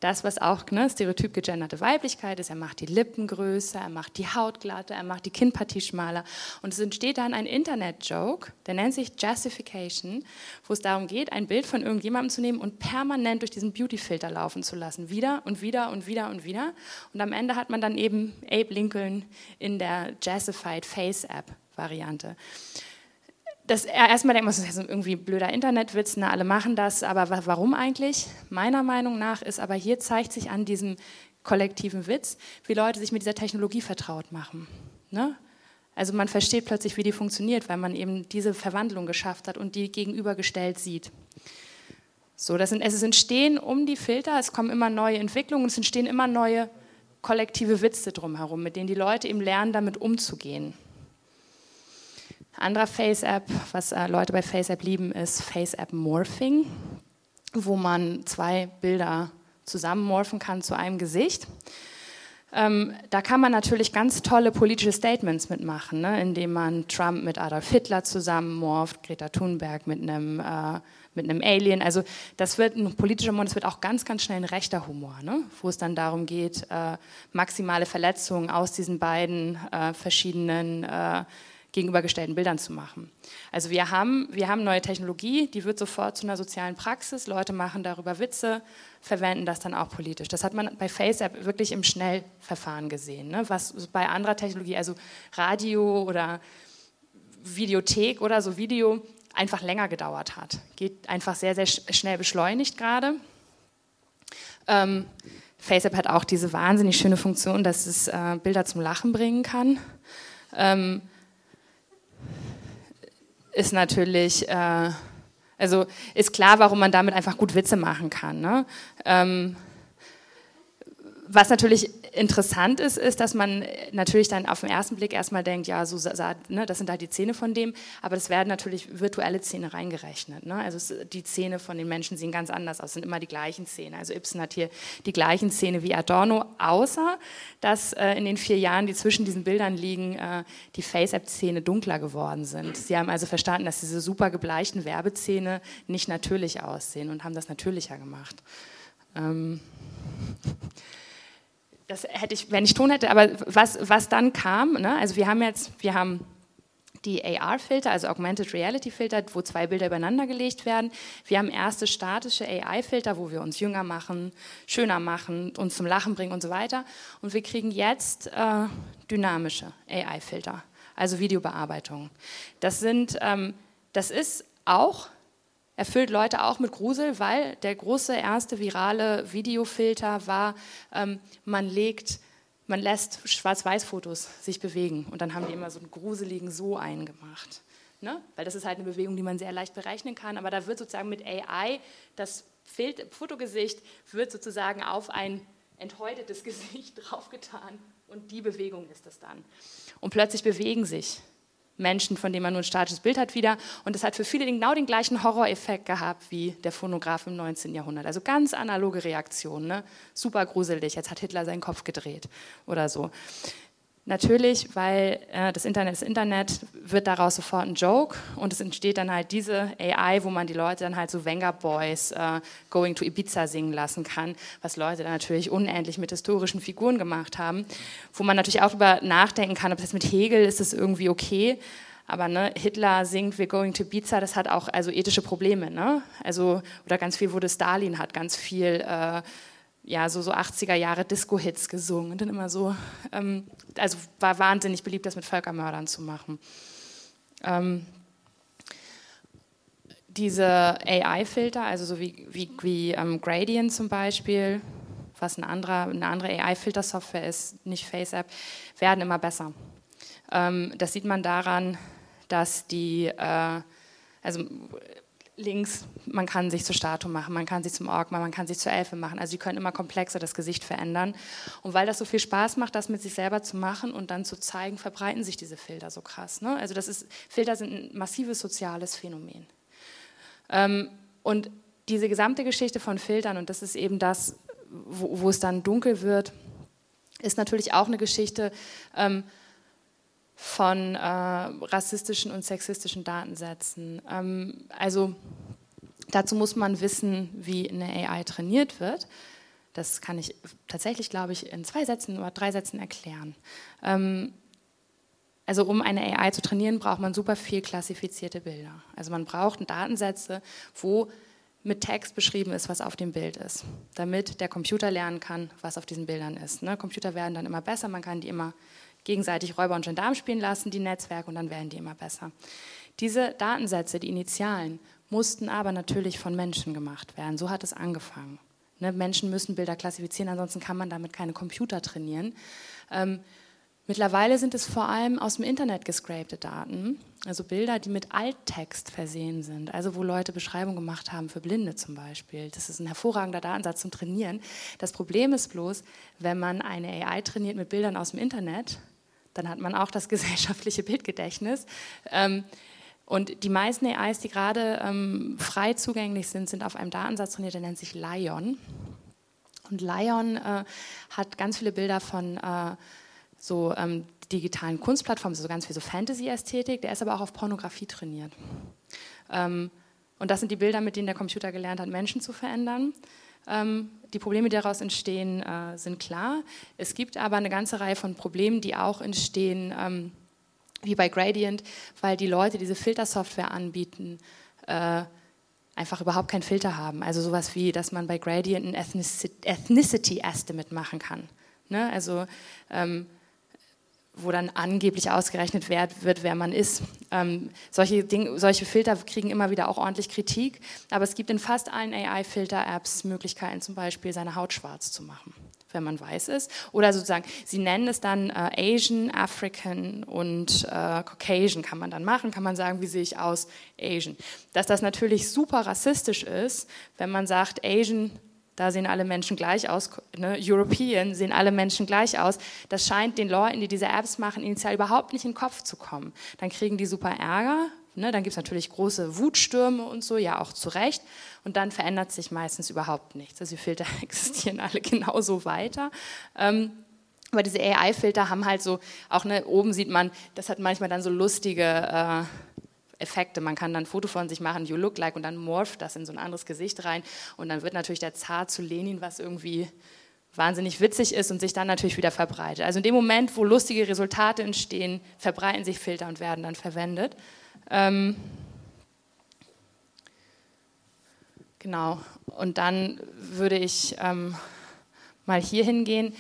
das, was auch ne, stereotyp gegenderte Weiblichkeit ist. Er macht die Lippen größer, er macht die Haut glatter, er macht die Kinnpartie schmaler. Und es entsteht dann ein Internet-Joke, der nennt sich Justification, wo es darum geht, ein Bild von irgendjemandem zu nehmen und permanent durch diesen Beauty-Filter laufen zu lassen. Wieder und wieder und wieder und wieder. Und am Ende hat man dann eben Abe Lincoln in der Jassified Face-App-Variante das erstmal denkt man, das ist irgendwie ein blöder Internetwitz, ne, alle machen das, aber warum eigentlich? Meiner Meinung nach ist aber hier zeigt sich an diesem kollektiven Witz, wie Leute sich mit dieser Technologie vertraut machen. Ne? Also man versteht plötzlich, wie die funktioniert, weil man eben diese Verwandlung geschafft hat und die gegenübergestellt sieht. So, das sind, es entstehen um die Filter, es kommen immer neue Entwicklungen, es entstehen immer neue kollektive Witze drumherum, mit denen die Leute eben lernen, damit umzugehen. Anderer Face-App, was äh, Leute bei Face-App lieben, ist Face-App Morphing, wo man zwei Bilder zusammenmorphen kann zu einem Gesicht. Ähm, da kann man natürlich ganz tolle politische Statements mitmachen, ne? indem man Trump mit Adolf Hitler zusammenmorpht, Greta Thunberg mit einem, äh, mit einem Alien. Also das wird ein politischer Humor, das wird auch ganz, ganz schnell ein rechter Humor, ne? wo es dann darum geht, äh, maximale Verletzungen aus diesen beiden äh, verschiedenen äh, gegenübergestellten Bildern zu machen. Also wir haben, wir haben neue Technologie, die wird sofort zu einer sozialen Praxis, Leute machen darüber Witze, verwenden das dann auch politisch. Das hat man bei FaceApp wirklich im Schnellverfahren gesehen, ne? was bei anderer Technologie, also Radio oder Videothek oder so Video, einfach länger gedauert hat. Geht einfach sehr, sehr schnell beschleunigt gerade. Ähm, FaceApp hat auch diese wahnsinnig schöne Funktion, dass es äh, Bilder zum Lachen bringen kann. Ähm, ist natürlich, äh, also ist klar, warum man damit einfach gut Witze machen kann. Ne? Ähm, was natürlich interessant ist, ist, dass man natürlich dann auf den ersten Blick erstmal denkt, ja, so, ne, das sind halt die Zähne von dem, aber es werden natürlich virtuelle Zähne reingerechnet. Ne? Also die Zähne von den Menschen sehen ganz anders aus, sind immer die gleichen Zähne. Also Ibsen hat hier die gleichen Zähne wie Adorno, außer dass äh, in den vier Jahren, die zwischen diesen Bildern liegen, äh, die Face-App-Zähne dunkler geworden sind. Sie haben also verstanden, dass diese super gebleichten Werbezähne nicht natürlich aussehen und haben das natürlicher gemacht. Ähm das hätte ich, wenn ich Ton hätte, aber was, was dann kam, ne? also wir haben jetzt, wir haben die AR-Filter, also Augmented Reality-Filter, wo zwei Bilder übereinander gelegt werden. Wir haben erste statische AI-Filter, wo wir uns jünger machen, schöner machen, uns zum Lachen bringen und so weiter. Und wir kriegen jetzt äh, dynamische AI-Filter, also Videobearbeitung. Das sind, ähm, das ist auch erfüllt Leute auch mit Grusel, weil der große erste virale Videofilter war, ähm, man legt, man lässt Schwarz-Weiß-Fotos sich bewegen und dann haben die immer so einen gruseligen So eingemacht. Ne? Weil das ist halt eine Bewegung, die man sehr leicht berechnen kann, aber da wird sozusagen mit AI das Fotogesicht wird sozusagen auf ein enthäutetes Gesicht draufgetan und die Bewegung ist es dann. Und plötzlich bewegen sich Menschen, von denen man nur ein statisches Bild hat, wieder. Und das hat für viele genau den gleichen Horroreffekt gehabt wie der Phonograph im 19. Jahrhundert. Also ganz analoge Reaktionen, ne? super gruselig. Jetzt hat Hitler seinen Kopf gedreht oder so. Natürlich, weil äh, das Internet ist Internet, wird daraus sofort ein Joke und es entsteht dann halt diese AI, wo man die Leute dann halt so Wenger Boys äh, Going to Ibiza singen lassen kann, was Leute dann natürlich unendlich mit historischen Figuren gemacht haben, wo man natürlich auch darüber nachdenken kann, ob das mit Hegel ist das irgendwie okay, aber ne, Hitler singt We're going to Ibiza, das hat auch also ethische Probleme, ne? Also oder ganz viel wurde Stalin hat ganz viel äh, ja, so, so 80er Jahre Disco-Hits gesungen und dann immer so, ähm, also war wahnsinnig beliebt, das mit Völkermördern zu machen. Ähm, diese AI-Filter, also so wie, wie, wie ähm, Gradient zum Beispiel, was ein anderer, eine andere AI-Filter-Software ist, nicht FaceApp, werden immer besser. Ähm, das sieht man daran, dass die, äh, also links, man kann sich zur Statue machen, man kann sich zum Ork machen, man kann sich zur Elfe machen. Also die können immer komplexer das Gesicht verändern. Und weil das so viel Spaß macht, das mit sich selber zu machen und dann zu zeigen, verbreiten sich diese Filter so krass. Ne? Also das ist, Filter sind ein massives soziales Phänomen. Ähm, und diese gesamte Geschichte von Filtern, und das ist eben das, wo, wo es dann dunkel wird, ist natürlich auch eine Geschichte ähm, von äh, rassistischen und sexistischen Datensätzen. Ähm, also dazu muss man wissen, wie eine AI trainiert wird. Das kann ich tatsächlich, glaube ich, in zwei Sätzen oder drei Sätzen erklären. Ähm, also um eine AI zu trainieren, braucht man super viel klassifizierte Bilder. Also man braucht Datensätze, wo mit Text beschrieben ist, was auf dem Bild ist, damit der Computer lernen kann, was auf diesen Bildern ist. Ne? Computer werden dann immer besser, man kann die immer gegenseitig Räuber und Gendarmen spielen lassen, die Netzwerke, und dann werden die immer besser. Diese Datensätze, die Initialen, mussten aber natürlich von Menschen gemacht werden. So hat es angefangen. Ne? Menschen müssen Bilder klassifizieren, ansonsten kann man damit keine Computer trainieren. Ähm, Mittlerweile sind es vor allem aus dem Internet gescrapte Daten, also Bilder, die mit Alttext versehen sind, also wo Leute Beschreibungen gemacht haben für Blinde zum Beispiel. Das ist ein hervorragender Datensatz zum Trainieren. Das Problem ist bloß, wenn man eine AI trainiert mit Bildern aus dem Internet, dann hat man auch das gesellschaftliche Bildgedächtnis. Ähm, und die meisten AIs, die gerade ähm, frei zugänglich sind, sind auf einem Datensatz trainiert, der nennt sich Lion. Und Lion äh, hat ganz viele Bilder von äh, so ähm, digitalen Kunstplattformen, so ganz viel so Fantasy-Ästhetik, der ist aber auch auf Pornografie trainiert. Ähm, und das sind die Bilder, mit denen der Computer gelernt hat, Menschen zu verändern. Ähm, die Probleme, die daraus entstehen, äh, sind klar. Es gibt aber eine ganze Reihe von Problemen, die auch entstehen, ähm, wie bei Gradient, weil die Leute, die diese Filtersoftware anbieten, äh, einfach überhaupt keinen Filter haben. Also sowas wie, dass man bei Gradient ein Ethnicity Estimate machen kann. Ne? Also ähm, wo dann angeblich ausgerechnet wird, wer man ist. Ähm, solche, Ding, solche Filter kriegen immer wieder auch ordentlich Kritik, aber es gibt in fast allen AI-Filter-Apps Möglichkeiten, zum Beispiel seine Haut schwarz zu machen, wenn man weiß ist. Oder sozusagen, sie nennen es dann äh, Asian, African und äh, Caucasian kann man dann machen, kann man sagen, wie sehe ich aus, Asian. Dass das natürlich super rassistisch ist, wenn man sagt, Asian da sehen alle Menschen gleich aus, ne? European sehen alle Menschen gleich aus. Das scheint den Leuten, die diese Apps machen, initial überhaupt nicht in den Kopf zu kommen. Dann kriegen die super Ärger, ne? dann gibt es natürlich große Wutstürme und so, ja auch zu Recht. Und dann verändert sich meistens überhaupt nichts. Also die Filter existieren alle genauso weiter. Ähm, aber diese AI-Filter haben halt so, auch ne, oben sieht man, das hat manchmal dann so lustige... Äh, Effekte. Man kann dann ein Foto von sich machen, you look like, und dann morpht das in so ein anderes Gesicht rein. Und dann wird natürlich der Zar zu Lenin, was irgendwie wahnsinnig witzig ist und sich dann natürlich wieder verbreitet. Also in dem Moment, wo lustige Resultate entstehen, verbreiten sich Filter und werden dann verwendet. Ähm genau. Und dann würde ich ähm, mal hier hingehen.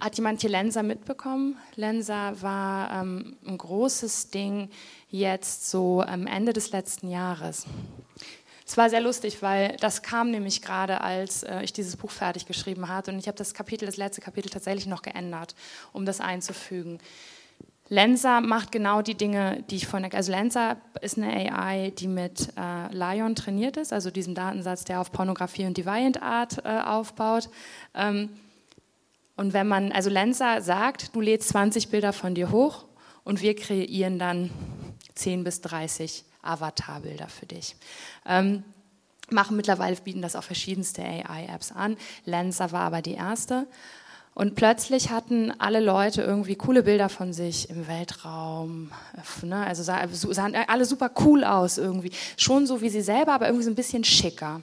Hat jemand hier Lensa mitbekommen? Lensa war ähm, ein großes Ding jetzt so am Ende des letzten Jahres. Es war sehr lustig, weil das kam nämlich gerade, als äh, ich dieses Buch fertig geschrieben hatte und ich habe das Kapitel, das letzte Kapitel tatsächlich noch geändert, um das einzufügen. Lensa macht genau die Dinge, die ich vorhin, also Lensa ist eine AI, die mit äh, Lion trainiert ist, also diesem Datensatz, der auf Pornografie und Deviant Art äh, aufbaut. Ähm, und wenn man, also Lensa sagt, du lädst 20 Bilder von dir hoch und wir kreieren dann 10 bis 30 Avatarbilder für dich. Ähm, machen mittlerweile, bieten das auch verschiedenste AI-Apps an. Lensa war aber die erste. Und plötzlich hatten alle Leute irgendwie coole Bilder von sich im Weltraum. Ne? Also sahen alle super cool aus irgendwie. Schon so wie sie selber, aber irgendwie so ein bisschen schicker.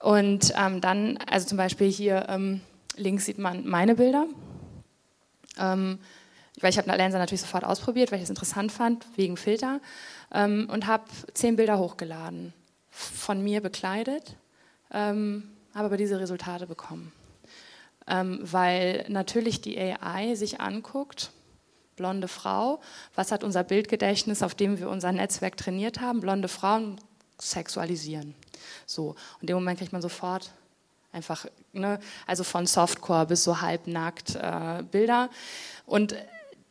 Und ähm, dann, also zum Beispiel hier ähm, Links sieht man meine Bilder. Ähm, weil ich habe Lensa natürlich sofort ausprobiert, weil ich es interessant fand, wegen Filter. Ähm, und habe zehn Bilder hochgeladen, von mir bekleidet, ähm, habe aber diese Resultate bekommen. Ähm, weil natürlich die AI sich anguckt, blonde Frau, was hat unser Bildgedächtnis, auf dem wir unser Netzwerk trainiert haben, blonde Frauen sexualisieren. So, und in dem Moment kriegt man sofort Einfach, ne, also von Softcore bis so halbnackt äh, Bilder. Und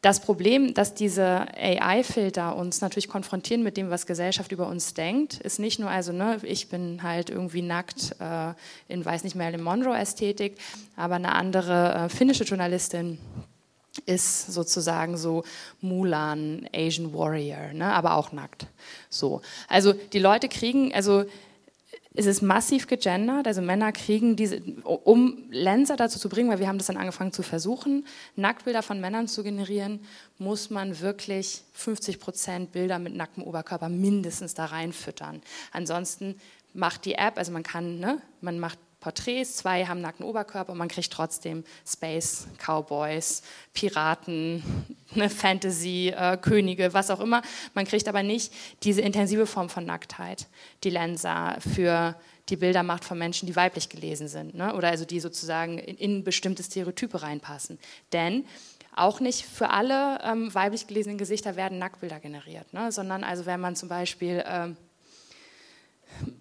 das Problem, dass diese AI-Filter uns natürlich konfrontieren mit dem, was Gesellschaft über uns denkt, ist nicht nur, also ne, ich bin halt irgendwie nackt äh, in, weiß nicht mehr, in Monroe-Ästhetik, aber eine andere äh, finnische Journalistin ist sozusagen so Mulan, Asian Warrior, ne, aber auch nackt. So. Also die Leute kriegen, also es ist massiv gegendert, also Männer kriegen diese, um Lenser dazu zu bringen, weil wir haben das dann angefangen zu versuchen, Nacktbilder von Männern zu generieren, muss man wirklich 50 Prozent Bilder mit nacktem Oberkörper mindestens da reinfüttern. Ansonsten macht die App, also man kann, ne, man macht Porträts, zwei haben nackten Oberkörper und man kriegt trotzdem Space, Cowboys, Piraten, eine Fantasy, äh, Könige, was auch immer. Man kriegt aber nicht diese intensive Form von Nacktheit, die Lensa für die Bilder macht von Menschen, die weiblich gelesen sind ne? oder also die sozusagen in, in, bestimmte Stereotype reinpassen. Denn auch nicht für alle ähm, weiblich gelesenen Gesichter werden Nacktbilder generiert, ne? sondern also wenn man zum Beispiel... Ähm,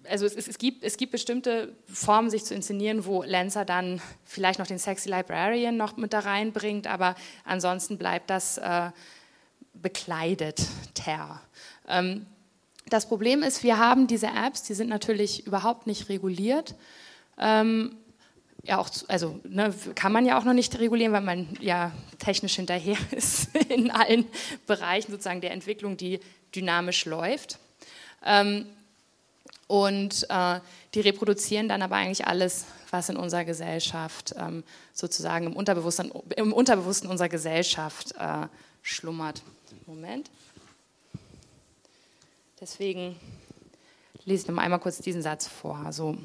also es, es, gibt, es gibt bestimmte Formen, sich zu inszenieren, wo Lancer dann vielleicht noch den Sexy Librarian noch mit da reinbringt, aber ansonsten bleibt das äh, bekleidet, ter. Ähm, das Problem ist, wir haben diese Apps, die sind natürlich überhaupt nicht reguliert. Ähm, ja, auch, also ne, kann man ja auch noch nicht regulieren, weil man ja technisch hinterher ist in allen Bereichen sozusagen der Entwicklung, die dynamisch läuft. Ähm, und äh, die reproduzieren dann aber eigentlich alles, was in unserer Gesellschaft ähm, sozusagen im Unterbewusstsein, im Unterbewussten unserer Gesellschaft äh, schlummert. Moment. Deswegen lese ich noch einmal kurz diesen Satz vor. Also,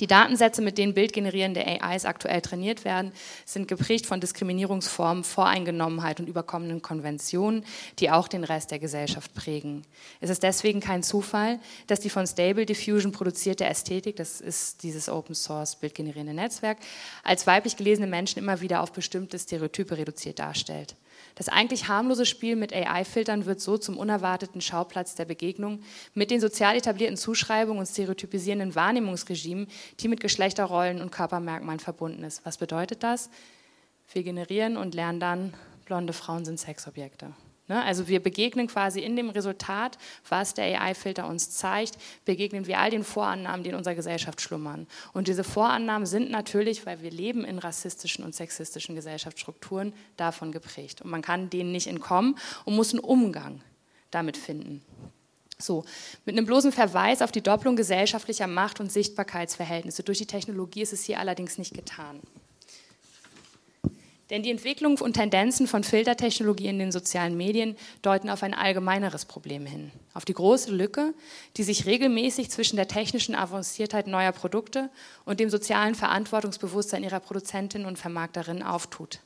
die Datensätze, mit denen bildgenerierende AIs aktuell trainiert werden, sind geprägt von Diskriminierungsformen, Voreingenommenheit und überkommenen Konventionen, die auch den Rest der Gesellschaft prägen. Es ist deswegen kein Zufall, dass die von Stable Diffusion produzierte Ästhetik, das ist dieses Open Source bildgenerierende Netzwerk, als weiblich gelesene Menschen immer wieder auf bestimmte Stereotype reduziert darstellt. Das eigentlich harmlose Spiel mit AI-Filtern wird so zum unerwarteten Schauplatz der Begegnung mit den sozial etablierten Zuschreibungen und stereotypisierenden Wahrnehmungsregimen, die mit Geschlechterrollen und Körpermerkmalen verbunden ist. Was bedeutet das? Wir generieren und lernen dann, blonde Frauen sind Sexobjekte. Ne? Also wir begegnen quasi in dem Resultat, was der AI-Filter uns zeigt, begegnen wir all den Vorannahmen, die in unserer Gesellschaft schlummern. Und diese Vorannahmen sind natürlich, weil wir leben in rassistischen und sexistischen Gesellschaftsstrukturen, davon geprägt. Und man kann denen nicht entkommen und muss einen Umgang damit finden. So, mit einem bloßen Verweis auf die Doppelung gesellschaftlicher Macht- und Sichtbarkeitsverhältnisse durch die Technologie ist es hier allerdings nicht getan. Denn die Entwicklung und Tendenzen von Filtertechnologie in den sozialen Medien deuten auf ein allgemeineres Problem hin. Auf die große Lücke, die sich regelmäßig zwischen der technischen Avanciertheit neuer Produkte und dem sozialen Verantwortungsbewusstsein ihrer Produzentinnen und Vermarkterinnen auftut.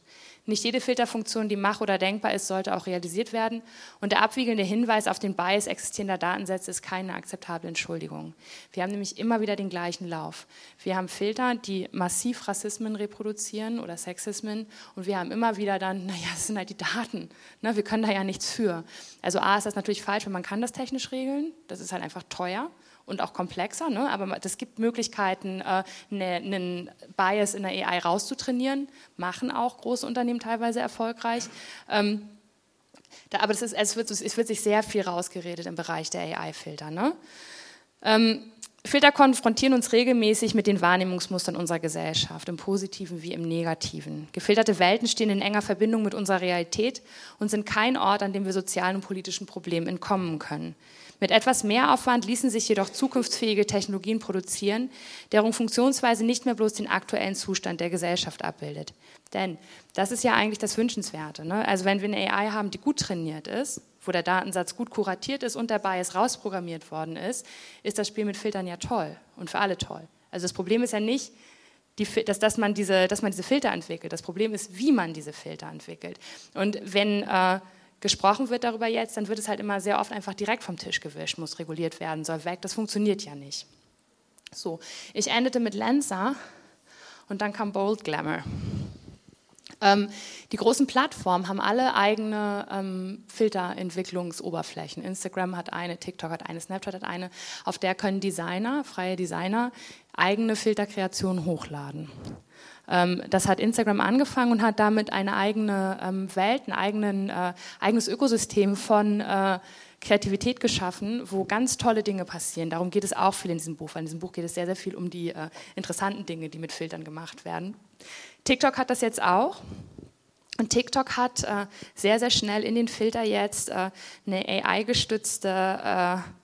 Nicht jede Filterfunktion, die mach- oder denkbar ist, sollte auch realisiert werden. Und der abwiegelnde Hinweis auf den Bias existierender Datensätze ist keine akzeptable Entschuldigung. Wir haben nämlich immer wieder den gleichen Lauf. Wir haben Filter, die massiv Rassismen reproduzieren oder Sexismen. Und wir haben immer wieder dann, naja, das sind halt die Daten. Ne, wir können da ja nichts für. Also A ist das natürlich falsch, weil man kann das technisch regeln. Das ist halt einfach teuer und auch komplexer, ne? aber es gibt Möglichkeiten, äh, einen Bias in der AI rauszutrainieren, machen auch große Unternehmen teilweise erfolgreich. Ähm, da, aber ist, es, wird, es, wird, sich sehr viel rausgeredet im Bereich der AI-Filter. Ne? Ähm, Filter konfrontieren uns regelmäßig mit den Wahrnehmungsmustern unserer Gesellschaft, im positiven wie im negativen. Gefilterte Welten stehen in enger Verbindung mit unserer Realität und sind kein Ort, an dem wir sozialen und politischen Problemen entkommen können. Mit etwas mehr Aufwand ließen sich jedoch zukunftsfähige Technologien produzieren, deren Funktionsweise nicht mehr bloß den aktuellen Zustand der Gesellschaft abbildet. Denn das ist ja eigentlich das Wünschenswerte. Ne? Also wenn wir eine AI haben, die gut trainiert ist, wo der Datensatz gut kuratiert ist und der Bias rausprogrammiert worden ist, ist das Spiel mit Filtern ja toll und für alle toll. Also das Problem ist ja nicht, die, dass, dass, man diese, dass man diese Filter entwickelt. Das Problem ist, wie man diese Filter entwickelt. Und wenn äh, gesprochen wird darüber jetzt, dann wird es halt immer sehr oft einfach direkt vom Tisch gewischt, muss reguliert werden, soll weg. Das funktioniert ja nicht. So, ich endete mit Lensa und dann kam Bold Glamour. Ähm, die großen Plattformen haben alle eigene ähm, Filterentwicklungsoberflächen. Instagram hat eine, TikTok hat eine, Snapchat hat eine. Auf der können Designer, freie Designer, eigene Filterkreationen hochladen. Ähm, das hat Instagram angefangen und hat damit eine eigene ähm, Welt, ein eigenen, äh, eigenes Ökosystem von äh, Kreativität geschaffen, wo ganz tolle Dinge passieren. Darum geht es auch viel in diesem Buch, weil in diesem Buch geht es sehr, sehr viel um die äh, interessanten Dinge, die mit Filtern gemacht werden. TikTok hat das jetzt auch. Und TikTok hat äh, sehr, sehr schnell in den Filter jetzt äh, eine AI-gestützte äh,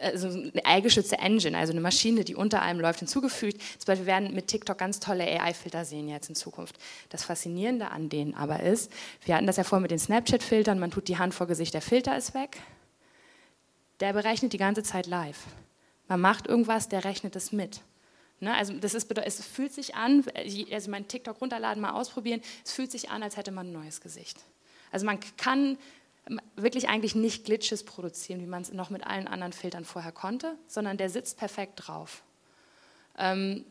also eine AI-geschützte Engine, also eine Maschine, die unter allem läuft, hinzugefügt. Zum Beispiel werden mit TikTok ganz tolle AI-Filter sehen jetzt in Zukunft. Das Faszinierende an denen aber ist, wir hatten das ja vorher mit den Snapchat-Filtern, man tut die Hand vor Gesicht, der Filter ist weg. Der berechnet die ganze Zeit live. Man macht irgendwas, der rechnet es mit. Ne, also das ist, es fühlt sich an, also mein TikTok runterladen, mal ausprobieren, es fühlt sich an, als hätte man ein neues Gesicht. Also man kann wirklich eigentlich nicht Glitches produzieren, wie man es noch mit allen anderen Filtern vorher konnte, sondern der sitzt perfekt drauf. Ähm,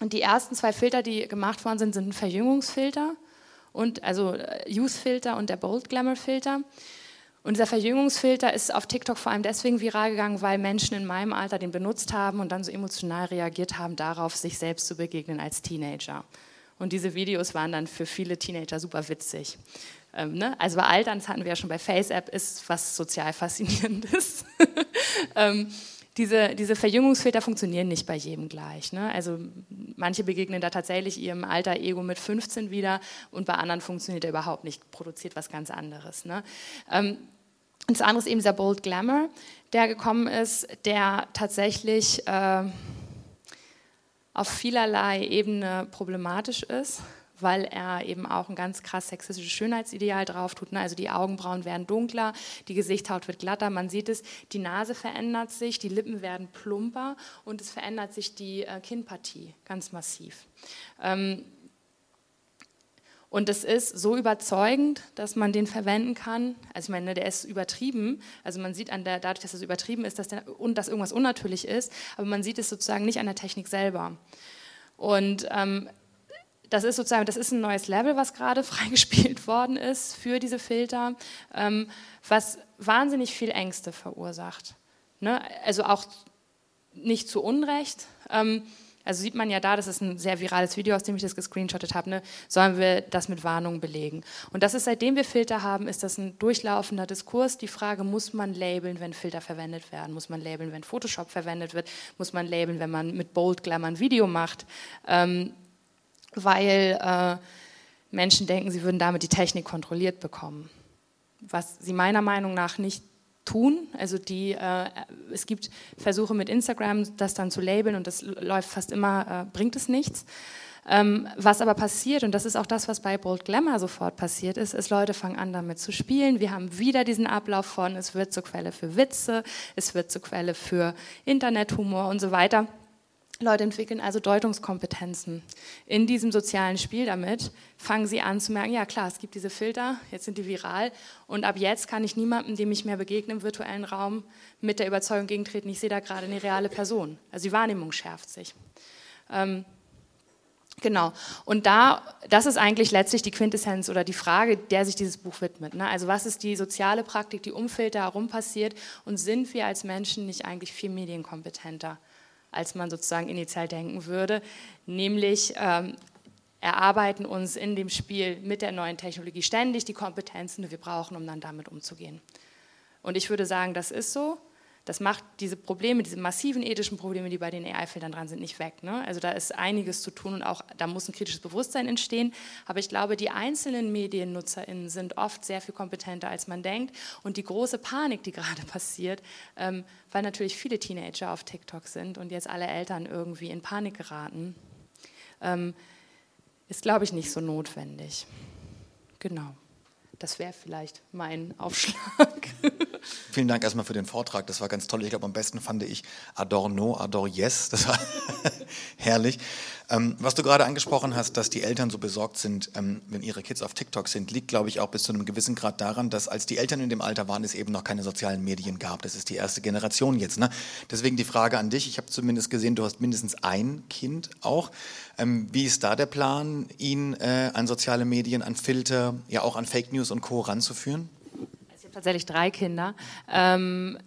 und die ersten zwei Filter, die gemacht worden sind, sind ein Verjüngungsfilter und also äh, Youth-Filter und der Bold Glamour-Filter. Und dieser Verjüngungsfilter ist auf TikTok vor allem deswegen viral gegangen, weil Menschen in meinem Alter den benutzt haben und dann so emotional reagiert haben darauf, sich selbst zu begegnen als Teenager. Und diese Videos waren dann für viele Teenager super witzig. Ähm, ne? Also bei Altern, das hatten wir ja schon bei FaceApp, ist was sozial faszinierendes. ähm, diese, diese Verjüngungsfilter funktionieren nicht bei jedem gleich. Ne? Also manche begegnen da tatsächlich ihrem alter Ego mit 15 wieder und bei anderen funktioniert er überhaupt nicht, produziert was ganz anderes. Ne? Ähm, und das andere ist eben dieser Bold Glamour, der gekommen ist, der tatsächlich äh, auf vielerlei Ebene problematisch ist weil er eben auch ein ganz krass sexistisches Schönheitsideal drauf tut. Ne? Also die Augenbrauen werden dunkler, die Gesichtshaut wird glatter, man sieht es, die Nase verändert sich, die Lippen werden plumper und es verändert sich die äh, Kinnpartie ganz massiv. Ähm, und es ist so überzeugend, dass man den verwenden kann. Also ich meine, der ist übertrieben. Also man sieht an der, dadurch, dass es übertrieben ist, dass der, und dass irgendwas unnatürlich ist, aber man sieht es sozusagen nicht an der Technik selber. Und ähm, das ist sozusagen, das ist ein neues Level, was gerade freigespielt worden ist für diese Filter, ähm, was wahnsinnig viel Ängste verursacht. Ne? Also auch nicht zu Unrecht. Ähm, also sieht man ja da, das ist ein sehr virales Video, aus dem ich das gescreenshottet habe, ne? sollen wir das mit Warnungen belegen. Und das ist, seitdem wir Filter haben, ist das ein durchlaufender Diskurs. Die Frage, muss man labeln, wenn Filter verwendet werden? Muss man labeln, wenn Photoshop verwendet wird? Muss man labeln, wenn man mit Bold Glamour ein Video macht? Ähm, weil äh, Menschen denken, sie würden damit die Technik kontrolliert bekommen. Was sie meiner Meinung nach nicht tun. Also die, äh, es gibt Versuche mit Instagram, das dann zu labeln und das läuft fast immer, äh, bringt es nichts. Ähm, was aber passiert, und das ist auch das, was bei Bold Glamour sofort passiert ist, ist, Leute fangen an damit zu spielen. Wir haben wieder diesen Ablauf von, es wird zur Quelle für Witze, es wird zur Quelle für Internethumor und so weiter. Leute entwickeln also Deutungskompetenzen. In diesem sozialen Spiel damit fangen sie an zu merken, ja klar, es gibt diese Filter, jetzt sind die viral und ab jetzt kann ich niemandem, dem ich mehr begegne im virtuellen Raum, mit der Überzeugung gegentreten, ich sehe da gerade eine reale Person. Also die Wahrnehmung schärft sich. Ähm, Genau. Und da, das ist eigentlich letztlich die Quintessenz oder die Frage, der sich dieses Buch widmet. Ne? Also was ist die soziale Praktik, die um Filter herum passiert und sind wir als Menschen nicht eigentlich viel medienkompetenter? Als man sozusagen initial denken würde, nämlich ähm, erarbeiten uns in dem Spiel mit der neuen Technologie ständig die Kompetenzen, die wir brauchen, um dann damit umzugehen. Und ich würde sagen, das ist so. Das macht diese Probleme, diese massiven ethischen Probleme, die bei den AI-Filtern dran sind, nicht weg. Ne? Also da ist einiges zu tun und auch da muss ein kritisches Bewusstsein entstehen. Aber ich glaube, die einzelnen MediennutzerInnen sind oft sehr viel kompetenter, als man denkt. Und die große Panik, die gerade passiert, ähm, weil natürlich viele Teenager auf TikTok sind und jetzt alle Eltern irgendwie in Panik geraten, ähm, ist, glaube ich, nicht so notwendig. Genau. Das wäre vielleicht mein Aufschlag.
Vielen Dank erstmal für den Vortrag. Das war ganz toll. Ich glaube, am besten fand ich Adorno, Ador Yes. Das war herrlich. Ähm, was du gerade angesprochen hast, dass die Eltern so besorgt sind, ähm, wenn ihre Kids auf TikTok sind, liegt, glaube ich, auch bis zu einem gewissen Grad daran, dass als die Eltern in dem Alter waren, es eben noch keine sozialen Medien gab. Das ist die erste Generation jetzt. Ne? Deswegen die Frage an dich. Ich habe zumindest gesehen, du hast mindestens ein Kind auch. Ähm, wie ist da der Plan, ihn äh, an soziale Medien, an Filter, ja auch an Fake News und Co. ranzuführen?
Also ich habe tatsächlich drei Kinder. Ähm,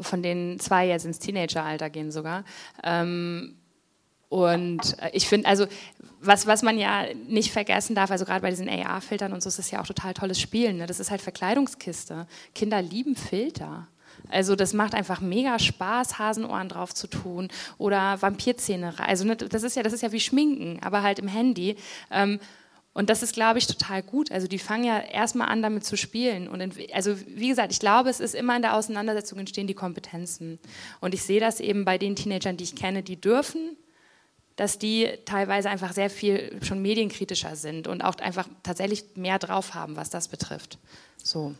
von denen zwei jetzt ins Teenageralter gehen sogar. Ähm, und äh, ich finde, also was, was man ja nicht vergessen darf, also gerade bei diesen AR-Filtern und so, ist das ja auch total tolles Spielen. Ne? Das ist halt Verkleidungskiste. Kinder lieben Filter. Also das macht einfach mega Spaß, Hasenohren drauf zu tun oder Vampirzähne. Also ne, das ist ja, das ist ja wie Schminken, aber halt im Handy. Ähm, Und das ist, glaube ich, total gut. Also die fangen ja erstmal an, damit zu spielen. Und also wie gesagt, ich glaube, es ist immer in der Auseinandersetzung entstehen die Kompetenzen. Und ich sehe das eben bei den Teenagern, die ich kenne, die dürfen, dass die teilweise einfach sehr viel schon medienkritischer sind und auch einfach tatsächlich mehr drauf haben, was das betrifft. So.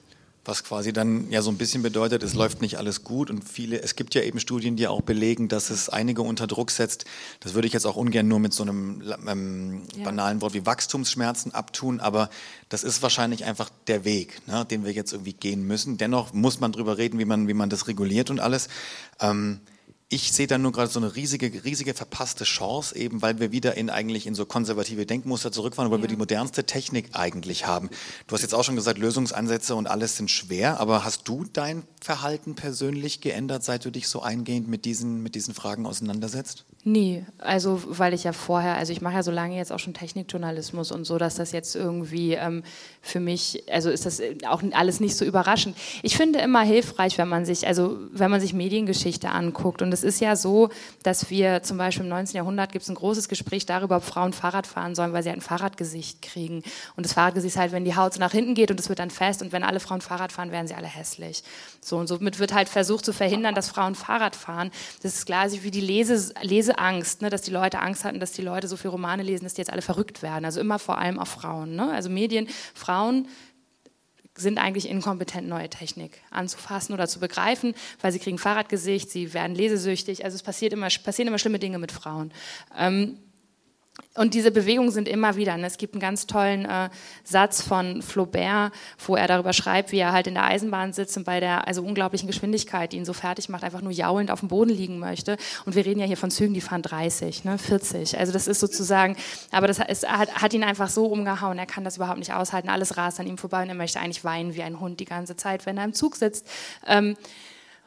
Was quasi dann ja so ein bisschen bedeutet, es läuft nicht alles gut und viele, es gibt ja eben Studien, die auch belegen, dass es einige unter Druck setzt. Das würde ich jetzt auch ungern nur mit so einem ähm, ja. banalen Wort wie Wachstumsschmerzen abtun, aber das ist wahrscheinlich einfach der Weg, ne, den wir jetzt irgendwie gehen müssen. Dennoch muss man drüber reden, wie man, wie man das reguliert und alles. Ähm, ich sehe da nur gerade so eine riesige, riesige verpasste Chance, eben weil wir wieder in eigentlich in so konservative Denkmuster zurückfahren, weil ja. wir die modernste Technik eigentlich haben. Du hast jetzt auch schon gesagt, Lösungsansätze und alles sind schwer, aber hast du dein Verhalten persönlich geändert, seit du dich so eingehend mit diesen, mit diesen Fragen auseinandersetzt?
Nie, also weil ich ja vorher, also ich mache ja so lange jetzt auch schon Technikjournalismus und so, dass das jetzt irgendwie ähm, für mich, also ist das auch alles nicht so überraschend. Ich finde immer hilfreich, wenn man sich, also wenn man sich Mediengeschichte anguckt und es ist ja so, dass wir zum Beispiel im 19. Jahrhundert gibt es ein großes Gespräch darüber, ob Frauen Fahrrad fahren sollen, weil sie ein Fahrradgesicht kriegen und das Fahrradgesicht ist halt, wenn die Haut so nach hinten geht und es wird dann fest und wenn alle Frauen Fahrrad fahren, werden sie alle hässlich. So und somit wird halt versucht zu verhindern, dass Frauen Fahrrad fahren. Das ist quasi wie die Lese, Lese Angst, ne, dass die Leute Angst hatten, dass die Leute so viele Romane lesen, dass die jetzt alle verrückt werden. Also immer vor allem auf Frauen. Ne? Also Medien, Frauen sind eigentlich inkompetent, neue Technik anzufassen oder zu begreifen, weil sie kriegen Fahrradgesicht, sie werden lesesüchtig. Also es passiert immer, passieren immer schlimme Dinge mit Frauen. Ähm, und diese Bewegungen sind immer wieder. Ne? Es gibt einen ganz tollen äh, Satz von Flaubert, wo er darüber schreibt, wie er halt in der Eisenbahn sitzt und bei der also unglaublichen Geschwindigkeit, die ihn so fertig macht, einfach nur jaulend auf dem Boden liegen möchte. Und wir reden ja hier von Zügen, die fahren 30, ne? 40. Also das ist sozusagen, aber das ist, hat, hat, ihn einfach so umgehauen. Er kann das überhaupt nicht aushalten. Alles rast an ihm vorbei und er möchte eigentlich weinen wie ein Hund die ganze Zeit, wenn er im Zug sitzt. Ähm,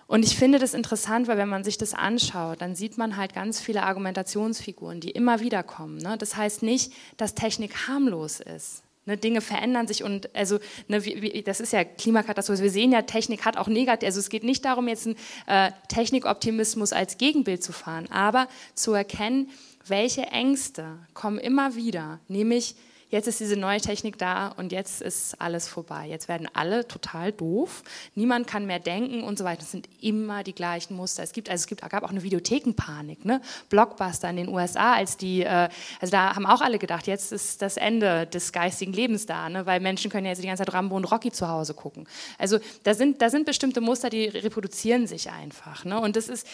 und ich finde das interessant, weil wenn man sich das anschaut, dann sieht man halt ganz viele Argumentationsfiguren, die immer wieder kommen. Ne? Das heißt nicht, dass Technik harmlos ist. Ne, Dinge verändern sich und also ne, wie, wie, das ist ja Klimakatastrophe. Wir sehen ja, Technik hat auch negativ. Also es geht nicht darum, jetzt einen äh, Technikoptimismus als Gegenbild zu fahren, aber zu erkennen, welche Ängste kommen immer wieder, nämlich jetzt ist diese neue Technik da und jetzt ist alles vorbei. Jetzt werden alle total doof, niemand kann mehr denken und so weiter. Es sind immer die gleichen Muster. Es gibt, also es gibt, gab auch eine Videothekenpanik, ne? Blockbuster in den USA, als die, äh, also da haben auch alle gedacht, jetzt ist das Ende des geistigen Lebens da, ne? weil Menschen können ja jetzt die ganze Zeit Rambo und Rocky zu Hause gucken. Also da sind, da sind bestimmte Muster, die reproduzieren sich einfach. Ne? Und das ist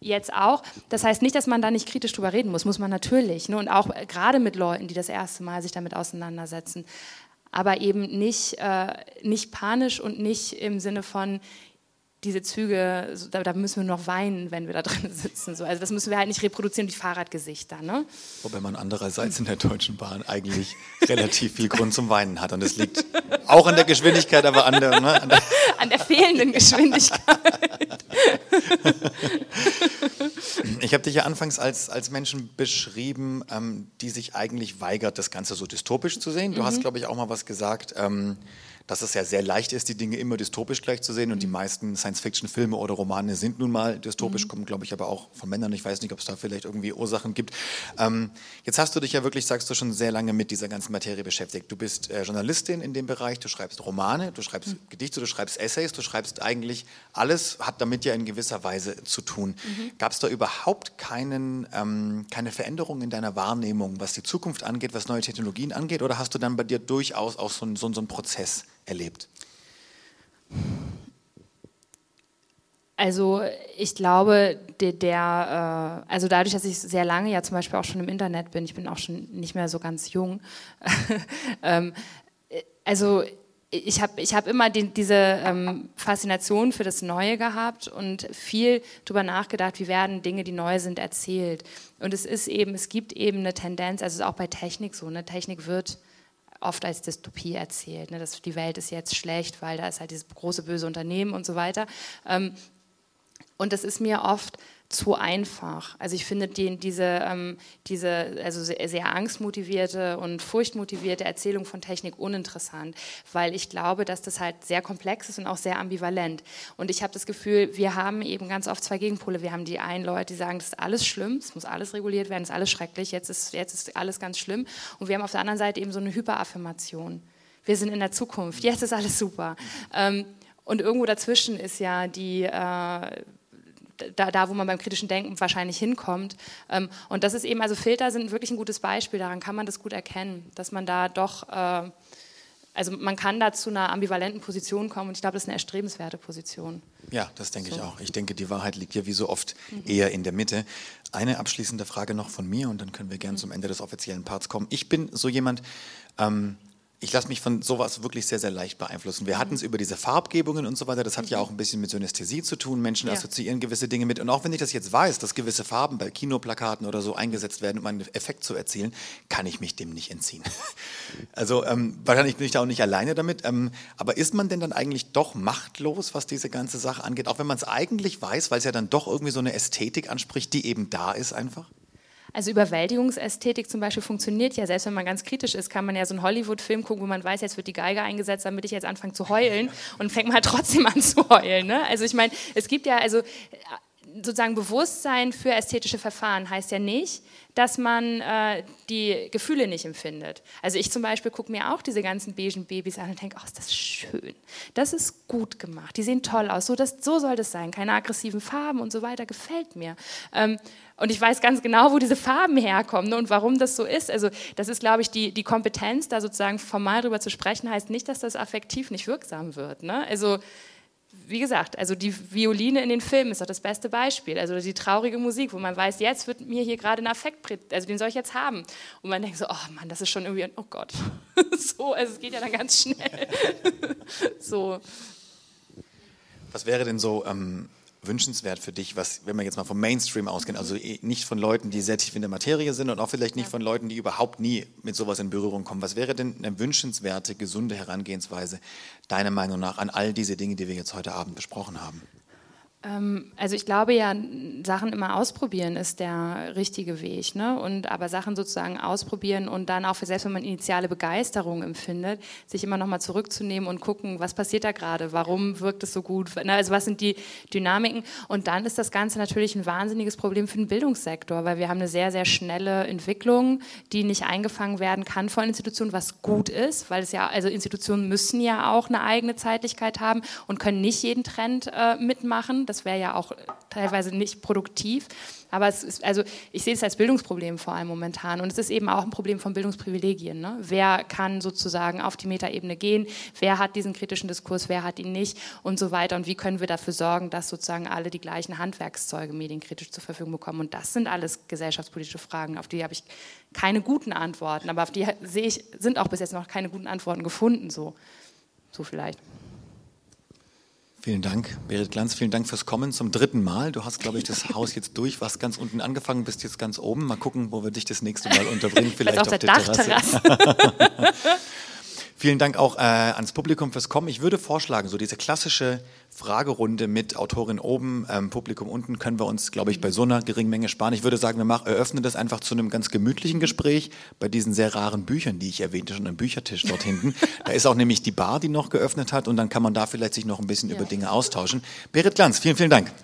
jetzt auch, das heißt nicht, dass man da nicht kritisch drüber reden muss, muss man natürlich. Ne? Und auch äh, gerade mit Leuten, die das erste Mal sich damit auseinandersetzen, auseinandersetzen. Aber eben nicht, äh, nicht panisch und nicht im Sinne von, diese Züge, da, da, müssen wir noch weinen, wenn wir da drin sitzen. So. Also das müssen wir halt nicht reproduzieren, die Fahrradgesichter. Ne?
Wobei man andererseits in der Deutschen Bahn eigentlich relativ viel Grund zum Weinen hat. Und das liegt auch an der Geschwindigkeit, aber an der... Ne,
an, der an der fehlenden Geschwindigkeit.
Ich habe dich ja anfangs als, als Menschen beschrieben, ähm, die sich eigentlich weigert, das Ganze so dystopisch zu sehen. Du mhm. hast, glaube ich, auch mal was gesagt. Ähm, dass es ja sehr leicht ist, die Dinge immer dystopisch gleich zu sehen. Und die mhm. meisten Science-Fiction-Filme oder Romane sind nun mal dystopisch, mhm. kommen, glaube ich, aber auch von Männern. Ich weiß nicht, ob es da vielleicht irgendwie Ursachen gibt. Ähm, jetzt hast du dich ja wirklich, sagst du, schon sehr lange mit dieser ganzen Materie beschäftigt. Du bist äh, Journalistin in dem Bereich, du schreibst Romane, du schreibst mhm. Gedichte, du schreibst Essays, du schreibst eigentlich alles, hat damit ja in gewisser Weise zu tun. Mhm. Gab es da überhaupt keinen, ähm, keine Veränderung in deiner Wahrnehmung, was die Zukunft angeht, was neue Technologien angeht? Oder hast du dann bei dir durchaus auch so, so, so einen Prozess erlebt?
Also ich glaube, der, der äh, also dadurch, dass ich sehr lange ja zum Beispiel auch schon im Internet bin, ich bin auch schon nicht mehr so ganz jung, ähm, also ich habe ich hab immer die, diese ähm, Faszination für das Neue gehabt und viel darüber nachgedacht, wie werden Dinge, die neu sind, erzählt. Und es ist eben, es gibt eben eine Tendenz, also auch bei Technik so, eine Technik wird oft als Dystopie erzählt. Ne? Dass die Welt ist jetzt schlecht, weil da ist halt dieses große böse Unternehmen und so weiter. Ähm, und das ist mir oft zu einfach. Also ich finde die, diese, ähm, diese also sehr, sehr angstmotivierte und furchtmotivierte Erzählung von Technik uninteressant, weil ich glaube, dass das halt sehr komplex ist und auch sehr ambivalent. Und ich habe das Gefühl, wir haben eben ganz oft zwei Gegenpole. Wir haben die einen Leute, die sagen, das ist alles schlimm, es muss alles reguliert werden, es ist alles schrecklich, jetzt ist, jetzt ist alles ganz schlimm. Und wir haben auf der anderen Seite eben so eine Hyperaffirmation. Wir sind in der Zukunft, jetzt ist alles super. Ähm, und irgendwo dazwischen ist ja die, äh, da, da, wo man beim kritischen Denken wahrscheinlich hinkommt. Ähm, und das ist eben, also Filter sind wirklich ein gutes Beispiel, daran kann man das gut erkennen, dass man da doch, äh, also man kann da zu einer ambivalenten Position kommen und ich glaube, das ist eine erstrebenswerte Position.
Ja, das denke so. ich auch. Ich denke, die Wahrheit liegt ja wie so oft mhm. eher in der Mitte. Eine abschließende Frage noch von mir und dann können wir gerne mhm. zum Ende des offiziellen Parts kommen. Ich bin so jemand, ähm, ich lasse mich von sowas wirklich sehr, sehr leicht beeinflussen. Wir mhm. hatten es über diese Farbgebungen und so weiter. Das hat mhm. ja auch ein bisschen mit Synästhesie zu tun. Menschen ja. assoziieren gewisse Dinge mit. Und auch wenn ich das jetzt weiß, dass gewisse Farben bei Kinoplakaten oder so eingesetzt werden, um einen Effekt zu erzielen, kann ich mich dem nicht entziehen. Also ähm, wahrscheinlich bin ich da auch nicht alleine damit. Ähm, aber ist man denn dann eigentlich doch machtlos, was diese ganze Sache angeht? Auch wenn man es eigentlich weiß, weil es ja dann doch irgendwie so eine Ästhetik anspricht, die eben da ist einfach?
Also Überwältigungsästhetik zum Beispiel funktioniert ja, selbst wenn man ganz kritisch ist, kann man ja so einen Hollywood-Film gucken, wo man weiß, jetzt wird die Geige eingesetzt, damit ich jetzt anfange zu heulen und fängt mal trotzdem an zu heulen. Ne? Also ich meine, es gibt ja also sozusagen Bewusstsein für ästhetische Verfahren heißt ja nicht, dass man äh, die Gefühle nicht empfindet. Also ich zum Beispiel gucke mir auch diese ganzen beigen Babys an und denke, oh, ist das schön. Das ist gut gemacht. Die sehen toll aus. So, das, so soll das sein. Keine aggressiven Farben und so weiter. Gefällt mir. Ähm, und ich weiß ganz genau, wo diese Farben herkommen und warum das so ist. Also das ist, glaube ich, die, die Kompetenz, da sozusagen formal drüber zu sprechen, heißt nicht, dass das affektiv nicht wirksam wird. Ne? Also wie gesagt, also die Violine in den Filmen ist doch das beste Beispiel. Also die traurige Musik, wo man weiß, jetzt wird mir hier gerade ein Affekt, also den soll ich jetzt haben. Und man denkt so, oh Mann, das ist schon irgendwie, oh Gott. so, also es geht ja dann ganz schnell. so.
Was wäre denn so ähm, wünschenswert für dich, was, wenn wir jetzt mal vom Mainstream ausgehen, also eh nicht von Leuten, die sehr tief in der Materie sind und auch vielleicht nicht von Leuten, die überhaupt nie mit sowas in Berührung kommen. Was wäre denn eine wünschenswerte, gesunde Herangehensweise deiner Meinung nach an all diese Dinge, die wir jetzt heute Abend besprochen haben?
Ähm, also ich glaube ja, Sachen immer ausprobieren ist der richtige Weg. Ne? Und aber Sachen sozusagen ausprobieren und dann auch für selbst wenn man initiale Begeisterung empfindet, sich immer nochmal zurückzunehmen und gucken, was passiert da gerade, warum wirkt es so gut, also was sind die Dynamiken. Und dann ist das Ganze natürlich ein wahnsinniges Problem für den Bildungssektor, weil wir haben eine sehr, sehr schnelle Entwicklung, die nicht eingefangen werden kann von Institutionen, was gut ist, weil es ja, also Institutionen müssen ja auch eine eigene Zeitlichkeit haben und können nicht jeden Trend äh, mitmachen. Das wäre ja auch teilweise nicht produktiv. Aber es ist, also ich sehe es als Bildungsproblem vor allem momentan. Und es ist eben auch ein Problem von Bildungsprivilegien. Ne? Wer kann sozusagen auf die Metaebene gehen? Wer hat diesen kritischen Diskurs? Wer hat ihn nicht? Und so weiter. Und wie können wir dafür sorgen, dass sozusagen alle die gleichen Handwerkszeuge medienkritisch zur Verfügung bekommen? Und das sind alles gesellschaftspolitische Fragen, auf die habe ich keine guten Antworten. Aber auf die sehe ich, sind auch bis jetzt noch keine guten Antworten gefunden. So, so vielleicht.
Vielen Dank, Berit Glanz. Vielen Dank fürs Kommen zum dritten Mal. Du hast, glaube ich, das Haus jetzt durch, warst ganz unten angefangen, bist jetzt ganz oben. Mal gucken, wo wir dich das nächste Mal unterbringen. Vielleicht auf, auf der, der Terrasse. Vielen Dank auch äh, ans Publikum fürs Kommen. Ich würde vorschlagen, so diese klassische Fragerunde mit Autorin oben, ähm, Publikum unten, können wir uns, glaube ich, bei so einer geringen Menge sparen. Ich würde sagen, wir machen, eröffnen das einfach zu einem ganz gemütlichen Gespräch bei diesen sehr raren Büchern, die ich erwähnte, schon am Büchertisch dort hinten. Da ist auch nämlich die Bar, die noch geöffnet hat und dann kann man da vielleicht sich noch ein bisschen ja. über Dinge austauschen. Berit Glanz, vielen, vielen Dank.